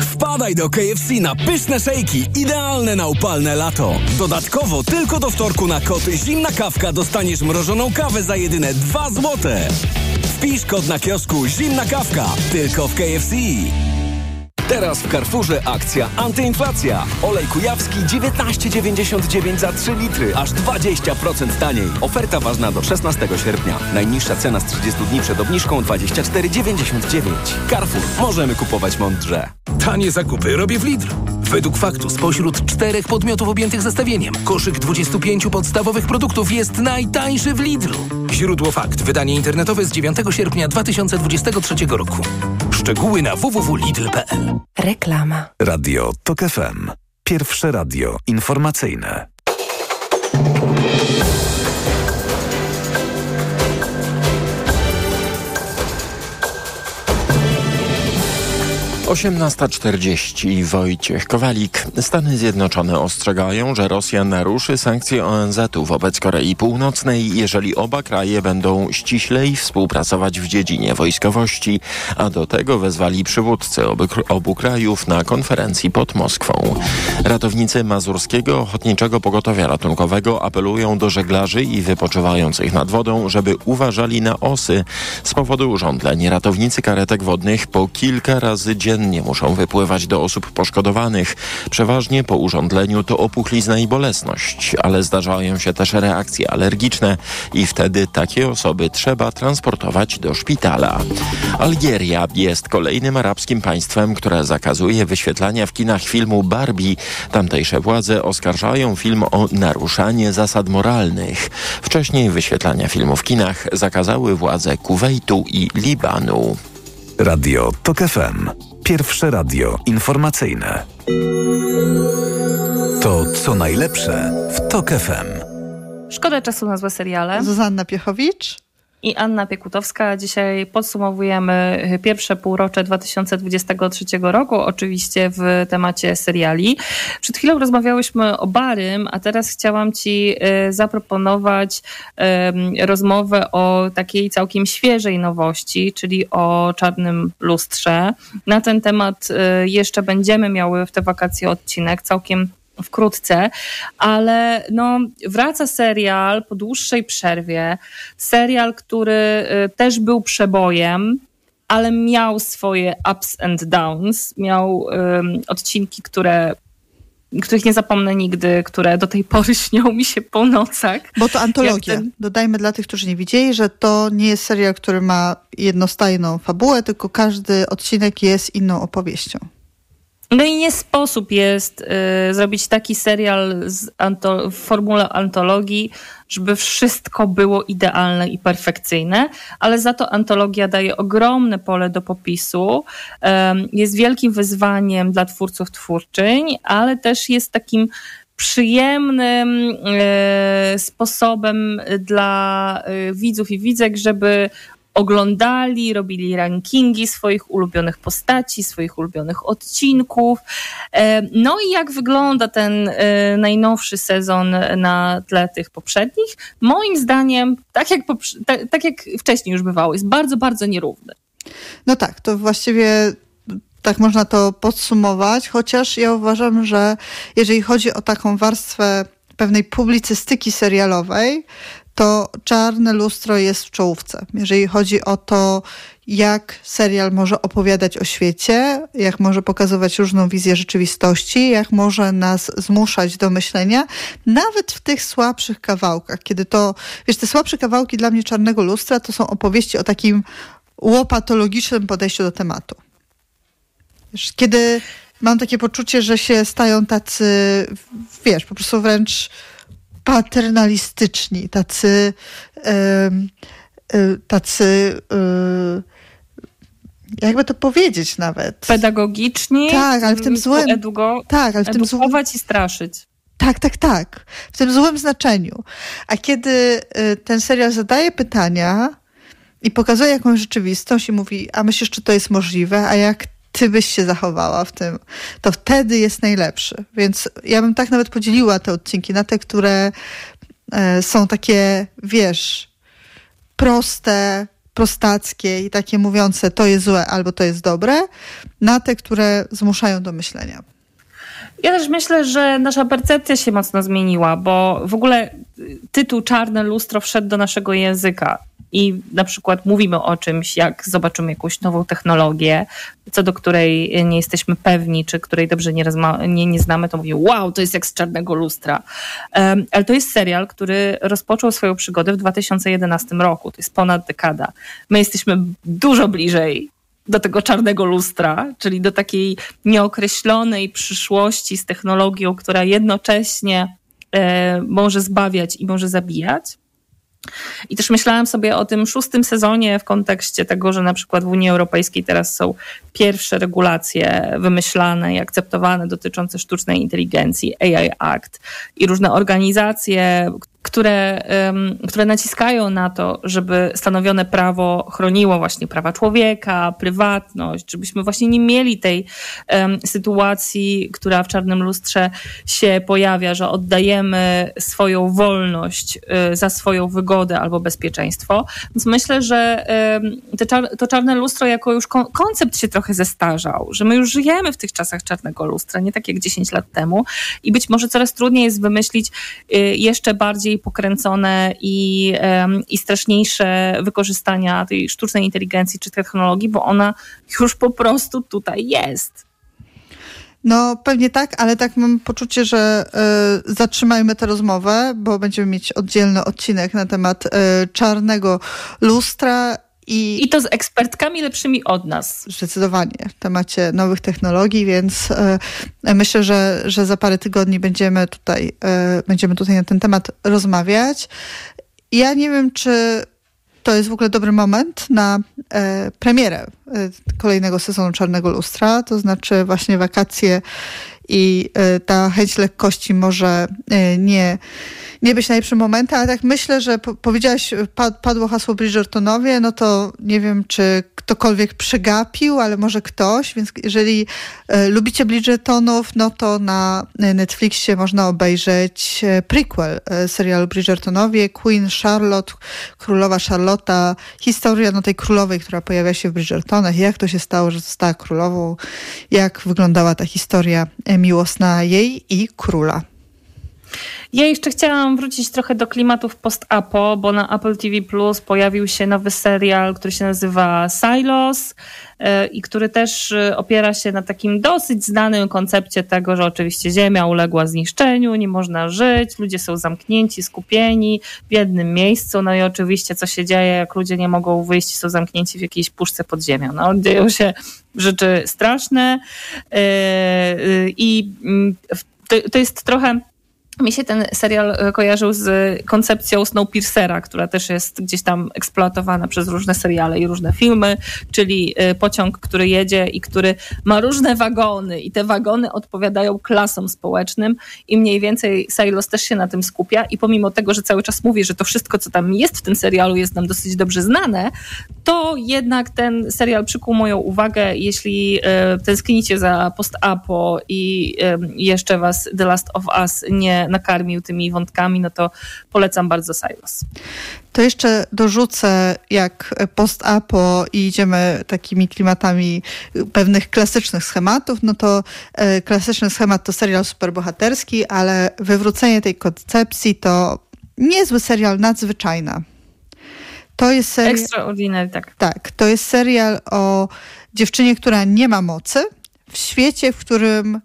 Wpadaj do KFC na pyszne szejki, idealne na upalne lato. Dodatkowo tylko do wtorku na kod Zimna Kawka dostaniesz mrożoną kawę za jedyne 2 złote. Wpisz na kiosku Zimna Kawka, tylko w KFC. Teraz w Carrefourze akcja antyinflacja. Olej kujawski 19,99 za 3 litry, aż 20% taniej. Oferta ważna do 16 sierpnia. Najniższa cena z 30 dni przed obniżką 24,99. Carrefour. Możemy kupować mądrze. Tanie zakupy robię w Lidl. Według faktu spośród czterech podmiotów objętych zestawieniem koszyk 25 podstawowych produktów jest najtańszy w Lidlu. Źródło fakt. Wydanie internetowe z 9 sierpnia 2023 roku. Szczegóły na www.lidl.pl Reklama. Radio TOK FM. Pierwsze radio informacyjne. Osiemnasta czterdzieści Wojciech Kowalik. Stany Zjednoczone ostrzegają, że Rosja naruszy sankcje ONZ-u wobec Korei Północnej, jeżeli oba kraje będą ściślej współpracować w dziedzinie wojskowości, a do tego wezwali przywódcy obu, obu krajów na konferencji pod Moskwą. Ratownicy Mazurskiego Ochotniczego Pogotowia Ratunkowego apelują do żeglarzy i wypoczywających nad wodą, żeby uważali na osy. Z powodu urządzeń ratownicy karetek wodnych po kilka razy dziennie muszą wypływać do osób poszkodowanych. Przeważnie po urządzeniu to opuchlizna i bolesność, ale zdarzają się też reakcje alergiczne i wtedy takie osoby trzeba transportować do szpitala. Algieria jest kolejnym arabskim państwem, które zakazuje wyświetlania w kinach filmu Barbie. Tamtejsze władze oskarżają film o naruszanie zasad moralnych. Wcześniej wyświetlania filmu w kinach zakazały władze Kuwejtu i Libanu. Radio TOK FM. Pierwsze radio informacyjne. To co najlepsze w TOK FM. Szkoda czasu na złe seriale. Zuzanna Piechowicz. I Anna Piekutowska. Dzisiaj podsumowujemy pierwsze półrocze 2023 roku, oczywiście w temacie seriali. Przed chwilą rozmawiałyśmy o Barym, a teraz chciałam Ci e, zaproponować rozmowę o takiej całkiem świeżej nowości, czyli o Czarnym Lustrze. Na ten temat e, jeszcze będziemy miały w te wakacje odcinek całkiem wkrótce, ale no, wraca serial po dłuższej przerwie. Serial, który y, też był przebojem, ale miał swoje ups and downs. Miał um, odcinki, które których nie zapomnę nigdy, które do tej pory [LAUGHS] śnią mi się po nocach. Bo to antologia. Ten... Dodajmy dla tych, którzy nie widzieli, że to nie jest serial, który ma jednostajną fabułę, tylko każdy odcinek jest inną opowieścią. No i nie sposób jest y, zrobić taki serial w formule antologii, żeby wszystko było idealne i perfekcyjne, ale za to antologia daje ogromne pole do popisu. Y, jest wielkim wyzwaniem dla twórców twórczyń, ale też jest takim przyjemnym y, sposobem dla y, widzów i widzek, żeby oglądali, robili rankingi swoich ulubionych postaci, swoich ulubionych odcinków. E, no i jak wygląda ten e, najnowszy sezon na tle tych poprzednich? Moim zdaniem, tak jak, tak, tak jak wcześniej już bywało, jest bardzo, bardzo nierówny. No tak, to właściwie tak można to podsumować, chociaż ja uważam, że jeżeli chodzi o taką warstwę pewnej publicystyki serialowej, to Czarne Lustro jest w czołówce. Jeżeli chodzi o to, jak serial może opowiadać o świecie, jak może pokazywać różną wizję rzeczywistości, jak może nas zmuszać do myślenia, nawet w tych słabszych kawałkach. Kiedy to, wiesz, te słabsze kawałki dla mnie Czarnego Lustra to są opowieści o takim łopatologicznym podejściu do tematu. Wiesz, kiedy mam takie poczucie, że się stają tacy, wiesz, po prostu wręcz paternalistyczni, tacy, tacy jakby to powiedzieć nawet. Pedagogiczni. Tak, ale w tym złym. Edugo, tak, ale w tym złym. i straszyć. Tak, tak, tak. W tym złym znaczeniu. A kiedy y, ten serial zadaje pytania i pokazuje jakąś rzeczywistość i mówi, a myślisz, czy to jest możliwe, a jak ty byś się zachowała w tym, to wtedy jest najlepszy. Więc ja bym tak nawet podzieliła te odcinki na te, które e, są takie, wiesz, proste, prostackie i takie mówiące to jest złe albo to jest dobre, na te, które zmuszają do myślenia. Ja też myślę, że nasza percepcja się mocno zmieniła, bo w ogóle tytuł Czarne Lustro wszedł do naszego języka i na przykład mówimy o czymś, jak zobaczymy jakąś nową technologię, co do której nie jesteśmy pewni, czy której dobrze nie, nie, nie znamy, to mówimy, wow, to jest jak z czarnego lustra. Um, ale to jest serial, który rozpoczął swoją przygodę w 2011 roku. To jest ponad dekada. My jesteśmy dużo bliżej do tego czarnego lustra, czyli do takiej nieokreślonej przyszłości z technologią, która jednocześnie e, może zbawiać i może zabijać. I też myślałam sobie o tym szóstym sezonie w kontekście tego, że na przykład w Unii Europejskiej teraz są pierwsze regulacje wymyślane i akceptowane dotyczące sztucznej inteligencji, AI Act i różne organizacje, które, które naciskają na to, żeby stanowione prawo chroniło właśnie prawa człowieka, prywatność, żebyśmy właśnie nie mieli tej sytuacji, która w czarnym lustrze się pojawia, że oddajemy swoją wolność y, za swoją wygodę albo bezpieczeństwo. Więc myślę, że to czarne lustro jako już kon koncept się trochę zestarzał, że my już żyjemy w tych czasach czarnego lustra, nie tak jak 10 lat temu i być może coraz trudniej jest wymyślić y, jeszcze bardziej bardziej pokręcone i, i straszniejsze wykorzystania tej sztucznej inteligencji czy technologii, bo ona już po prostu tutaj jest. No pewnie tak, ale tak mam poczucie, że y, zatrzymajmy tę rozmowę, bo będziemy mieć oddzielny odcinek na temat y, czarnego lustra i, I to z ekspertkami lepszymi od nas. Zdecydowanie w temacie nowych technologii, więc e, myślę, że, że za parę tygodni będziemy tutaj, e, będziemy tutaj na ten temat rozmawiać. Ja nie wiem, czy to jest w ogóle dobry moment na e, premierę e, kolejnego sezonu Czarnego Lustra, to znaczy właśnie wakacje i e, ta chęć lekkości może e, nie nie być najlepszym momentem, ale tak myślę, że po, powiedziałaś, padło hasło Bridgertonowie, no to nie wiem, czy ktokolwiek przegapił, ale może ktoś, więc jeżeli e, lubicie Bridgertonów, no to na Netflixie można obejrzeć e, prequel e, serialu Bridgertonowie, Queen Charlotte, królowa Charlotta, historia no tej królowej, która pojawia się w Bridgertonach, jak to się stało, że została królową, jak wyglądała ta historia e, miłosna jej i króla. Ja jeszcze chciałam wrócić trochę do klimatów post-apo, bo na Apple TV Plus pojawił się nowy serial, który się nazywa Silos e, i który też e, opiera się na takim dosyć znanym koncepcie tego, że oczywiście Ziemia uległa zniszczeniu, nie można żyć, ludzie są zamknięci, skupieni w jednym miejscu, no i oczywiście co się dzieje, jak ludzie nie mogą wyjść, są zamknięci w jakiejś puszce pod ziemią. No, dzieją się rzeczy straszne e, i mm, to jest trochę mi się ten serial e, kojarzył z koncepcją Snowpiercera, która też jest gdzieś tam eksploatowana przez różne seriale i różne filmy, czyli e, pociąg, który jedzie i który ma różne wagony. I te wagony odpowiadają klasom społecznym i mniej więcej Silos też się na tym skupia. I pomimo tego, że cały czas mówi, że to wszystko, co tam jest w tym serialu jest nam dosyć dobrze znane, to jednak ten serial przykuł moją uwagę, jeśli e, tęsknicie za post-apo i jeszcze was The Last of Us nie nakarmił tymi wątkami, no to polecam bardzo Silos. To jeszcze dorzucę, jak post-apo i idziemy takimi klimatami pewnych klasycznych schematów, no to e, klasyczny schemat to serial superbohaterski, ale wywrócenie tej koncepcji to niezły serial Nadzwyczajna. To jest serial... Extraordinary, tak. Tak, to jest serial o dziewczynie, która nie ma mocy, w świecie, w którym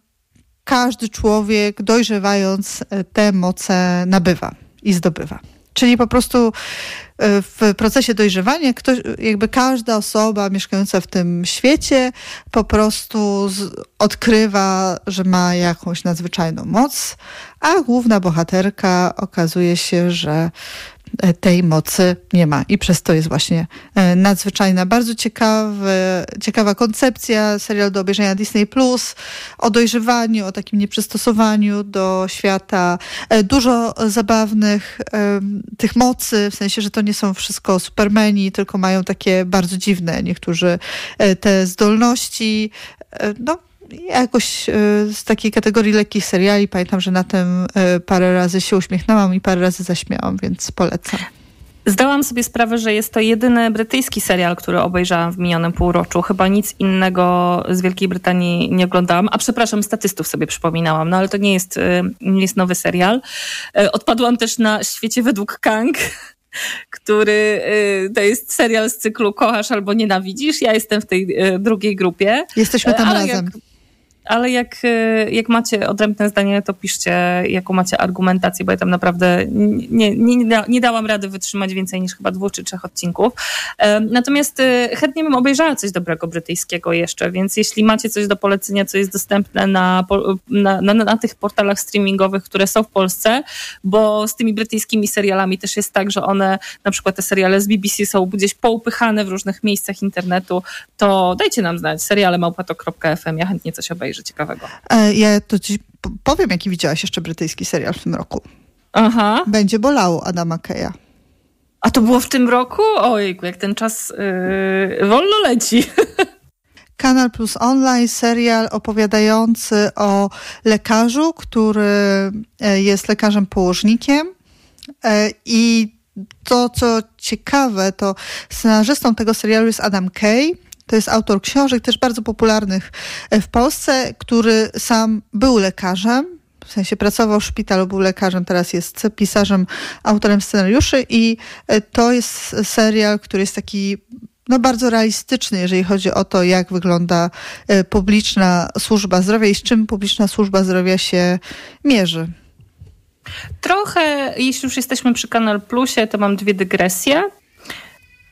każdy człowiek dojrzewając e, te moce nabywa i zdobywa. Czyli po prostu e, w procesie dojrzewania ktoś, jakby każda osoba mieszkająca w tym świecie po prostu z, odkrywa, że ma jakąś nadzwyczajną moc, a główna bohaterka okazuje się, że tej mocy nie ma. I przez to jest właśnie e, nadzwyczajna. Bardzo ciekawy, ciekawa koncepcja, serial do obejrzenia Disney+, Plus, o dojrzewaniu, o takim nieprzystosowaniu do świata. E, dużo zabawnych tych mocy, w sensie, że to nie są wszystko supermeni, tylko mają takie bardzo dziwne niektórzy te zdolności. No, jakoś e, z takiej kategorii lekkich seriali pamiętam, że na tym e, parę razy się uśmiechnęłam i parę razy zaśmiałam, więc polecam. Zdałam sobie sprawę, że jest to jedyny brytyjski serial, który obejrzałam w minionym półroczu. Chyba nic innego z Wielkiej Brytanii nie oglądałam. A przepraszam, statystów sobie przypominałam, no ale to nie jest, e, nie jest nowy serial. Odpadłam też na Świecie według Kang [LAUGHS] który to jest serial z cyklu Kochasz albo Nienawidzisz. Ja jestem w tej drugiej grupie. Jesteśmy tam razem. Jak, ale jak, e, jak macie odrębne zdanie, to piszcie, jaką macie argumentację, bo ja tam naprawdę nie, nie, nie dałam rady wytrzymać więcej niż chyba dwóch czy trzech odcinków. Natomiast e, chętnie bym obejrzała coś dobrego brytyjskiego jeszcze, więc jeśli macie coś do polecenia, co jest dostępne na, na, na, na tych portalach streamingowych, które są w Polsce, bo z tymi brytyjskimi serialami też jest tak, że one, na przykład te seriale z BBC są gdzieś poupychane w różnych miejscach internetu, to dajcie nam znać, seriale małpato.fm, ja chętnie coś obejrzę ciekawego. E, ja to ci powiem, jaki widziałaś jeszcze brytyjski serial w tym roku. Aha. Będzie bolało Adama Keja. A to było w tym roku? Ojejku, jak ten czas yy, wolno leci. [LAUGHS] Kanal Plus Online, serial opowiadający o lekarzu, który e, jest lekarzem położnikiem e, i to, co ciekawe, to scenarzystą tego serialu jest Adam Kay, to jest autor książek, też bardzo popularnych e, w Polsce, który sam był lekarzem, w sensie pracował w szpitalu, był lekarzem, teraz jest pisarzem, autorem scenariuszy i e, to jest serial, który jest taki no, bardzo realistyczny, jeżeli chodzi o to, jak wygląda e, publiczna służba zdrowia i z czym publiczna służba zdrowia się mierzy. Trochę, jeśli już jesteśmy przy Kanal Plusie, to mam dwie dygresje.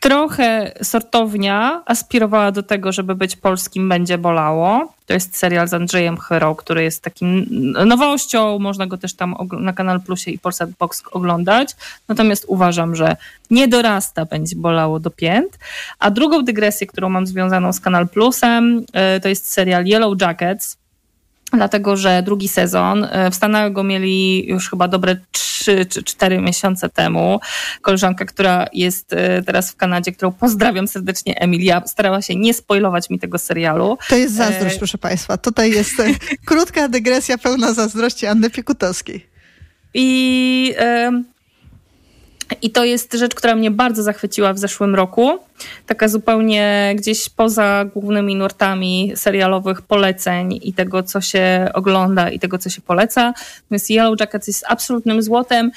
Trochę sortownia aspirowała do tego, żeby być polskim Będzie Bolało. To jest serial z Andrzejem Chyrą, który jest takim nowością. Można go też tam na Kanal Plusie i Polsat Box oglądać. Natomiast uważam, że nie dorasta Będzie Bolało do pięt. A drugą dygresję, którą mam związaną z Kanal Plusem, y, to jest serial Yellow Jackets dlatego że drugi sezon e, w Stanach go mieli już chyba dobre 3 czy 4 miesiące temu. Koleżanka, która jest e, teraz w Kanadzie, którą pozdrawiam serdecznie, Emilia, starała się nie spoilować mi tego serialu. To jest zazdrość, e... proszę Państwa. Tutaj jest [LAUGHS] krótka dygresja pełna zazdrości Anny Piekutowskiej. I... I to jest rzecz, która mnie bardzo zachwyciła w zeszłym roku. Taka zupełnie gdzieś poza głównymi nurtami serialowych poleceń i tego, co się ogląda i tego, co się poleca. Natomiast Yellow Jackets jest absolutnym złotem.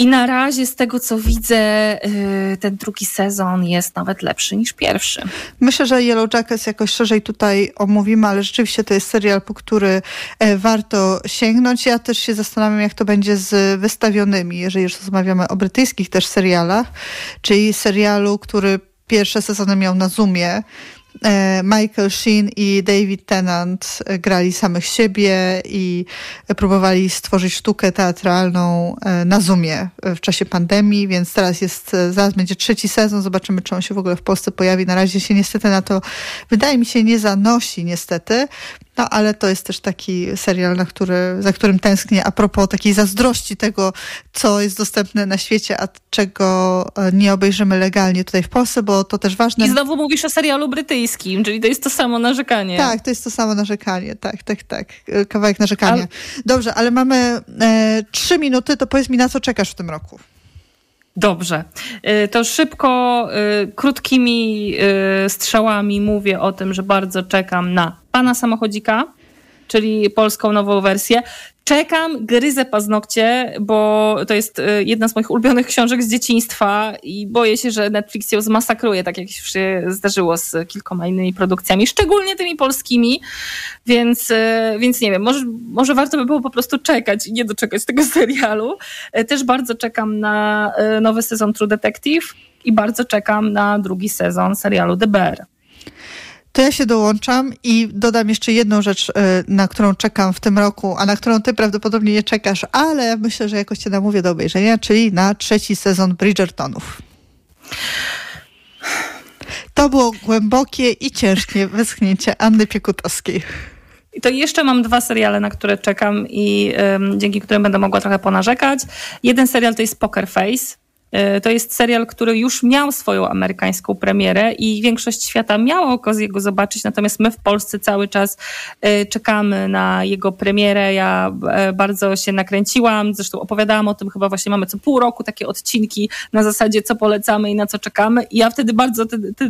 I na razie z tego, co widzę, y, ten drugi sezon jest nawet lepszy niż pierwszy. Myślę, że Yellow Jackets jakoś szerzej tutaj omówimy, ale rzeczywiście to jest serial, po który e, warto sięgnąć. Ja też się zastanawiam, jak to będzie z wystawionymi, jeżeli już rozmawiamy o brytyjskich też serialach, czyli serialu, który pierwsze sezony miał na Zoomie, Michael Sheen i David Tennant e, grali samych siebie i próbowali stworzyć sztukę teatralną e, na Zoomie w czasie pandemii, więc teraz jest, zaraz będzie trzeci sezon, zobaczymy, czy on się w ogóle w Polsce pojawi. Na razie się niestety na to, wydaje mi się, nie zanosi niestety. No ale to jest też taki serial, na który, za którym tęsknię a propos takiej zazdrości tego, co jest dostępne na świecie, a czego e, nie obejrzymy legalnie tutaj w Polsce, bo to też ważne. I znowu mówisz o serialu brytyjskim, czyli to jest to samo narzekanie. Tak, to jest to samo narzekanie, tak, tak, tak. Kawałek narzekania. Ale... Dobrze, ale mamy e, trzy minuty, to powiedz mi, na co czekasz w tym roku? Dobrze. To szybko, krótkimi strzałami mówię o tym, że bardzo czekam na pana samochodzika, czyli polską nową wersję. Czekam, gryzę paznokcie, bo to jest y, jedna z moich ulubionych książek z dzieciństwa i boję się, że Netflix ją zmasakruje, tak jak się zdarzyło z kilkoma innymi produkcjami, szczególnie tymi polskimi, więc, y, więc nie wiem, może, może warto by było po prostu czekać i nie doczekać tego [LAUGHS] serialu. Y, też bardzo czekam na nowy sezon True Detective i bardzo czekam na drugi sezon serialu The Bear. To ja się dołączam i dodam jeszcze jedną rzecz, e, na którą czekam w tym roku, a na którą ty prawdopodobnie nie czekasz, ale myślę, że jakoś cię namówię do obejrzenia, czyli na trzeci sezon Bridgertonów. To było głębokie i ciężkie westchnięcie Anny Piekutowskiej. I to jeszcze mam dwa seriale, na które czekam i dzięki którym będę mogła trochę ponarzekać. Jeden serial to jest Poker Face. E, to jest serial, który już miał swoją amerykańską premierę i większość świata miała okazję go zobaczyć, natomiast my w Polsce cały czas e, czekamy na jego premierę. Ja e, bardzo się nakręciłam, zresztą opowiadałam o tym, chyba właśnie mamy co pół roku takie odcinki na zasadzie, co polecamy i na co czekamy. I ja wtedy bardzo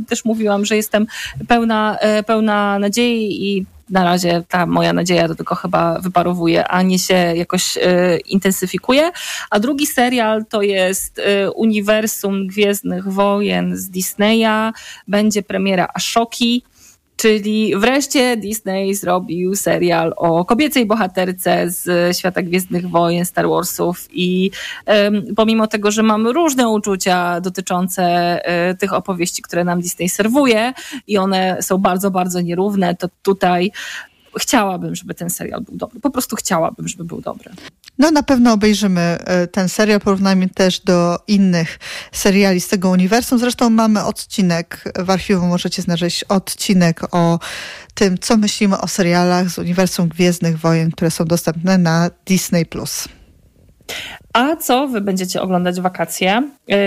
też mówiłam, że jestem pełna, pełna nadziei i na razie ta moja nadzieja to tylko chyba wyparowuje, a nie się jakoś y, intensyfikuje. A drugi serial to jest y, Uniwersum Gwiezdnych Wojen z Disneya. Będzie premiera Ashoki. Czyli wreszcie Disney zrobił serial o kobiecej bohaterce z świata Gwiezdnych Wojen, Star Warsów i um, pomimo tego, że mam różne uczucia dotyczące um, tych opowieści, które nam Disney serwuje i one są bardzo, bardzo nierówne, to tutaj chciałabym, żeby ten serial był dobry. Po prostu chciałabym, żeby był dobry. No na pewno obejrzymy e, ten serial, porównajmy też do innych seriali z tego uniwersum. Zresztą mamy odcinek, w archiwum możecie znaleźć odcinek o tym, co myślimy o serialach z uniwersum Gwiezdnych Wojen, które są dostępne na Disney+. A co wy będziecie oglądać wakacje?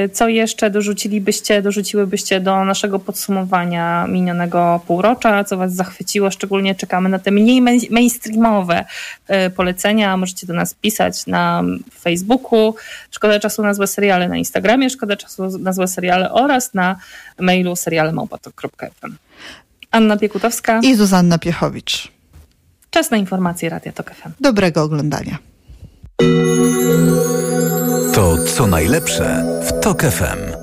Y, co jeszcze dorzucilibyście, dorzuciłybyście do naszego podsumowania minionego półrocza? Co was zachwyciło? Szczególnie czekamy na te mniej mainstreamowe y, polecenia. Możecie do nas pisać na Facebooku. Szkoda czasu na złe seriale na Instagramie, szkoda czasu na złe seriale oraz na mailu serialemałpatok.fm. Anna Piekutowska i Zuzanna Piechowicz. Czas na informacje Radia Tok FM. Dobrego oglądania. To co najlepsze w Tok FM.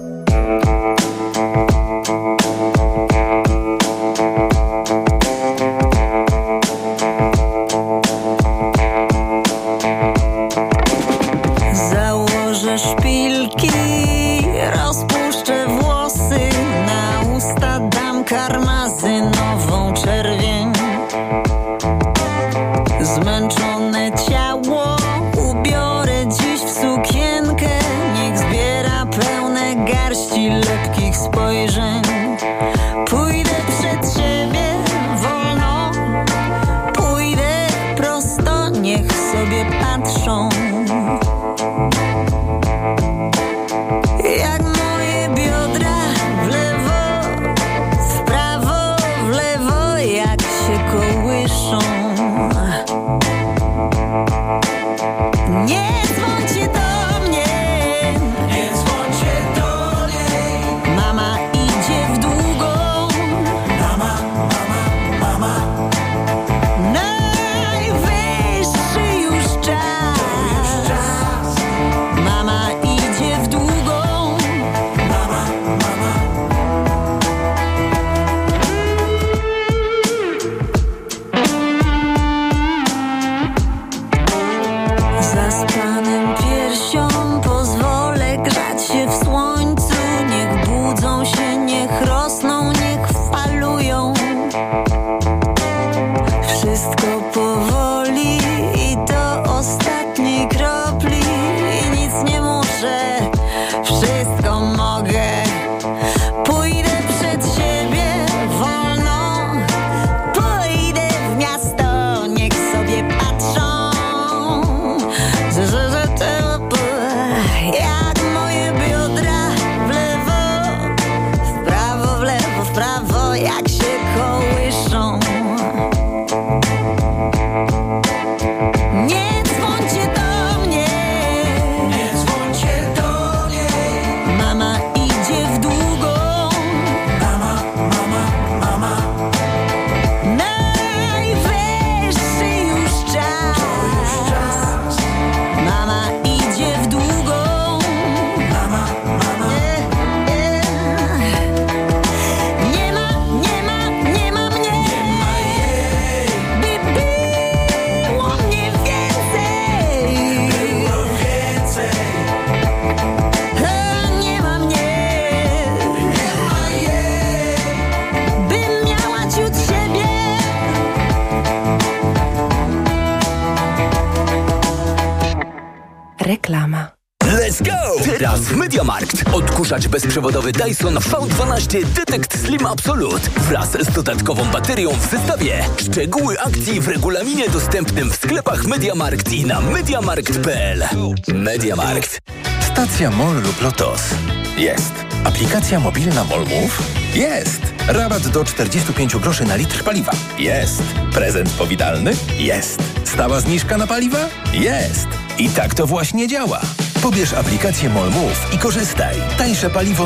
Odkurzacz bezprzewodowy Dyson V12 Detect Slim Absolute wraz z dodatkową baterią w zestawie. Szczegóły akcji w regulaminie dostępnym w sklepach Mediamarkt i na mediamarkt.pl. Mediamarkt. Stacja MOL lub LOTOS. Jest. Aplikacja mobilna MOL Move? Jest. Rabat do 45 groszy na litr paliwa? Jest. Prezent powitalny? Jest. Stała zniżka na paliwa? Jest. I tak to właśnie działa. Pobierz aplikację MOL Move i korzystaj. Tańsze paliwo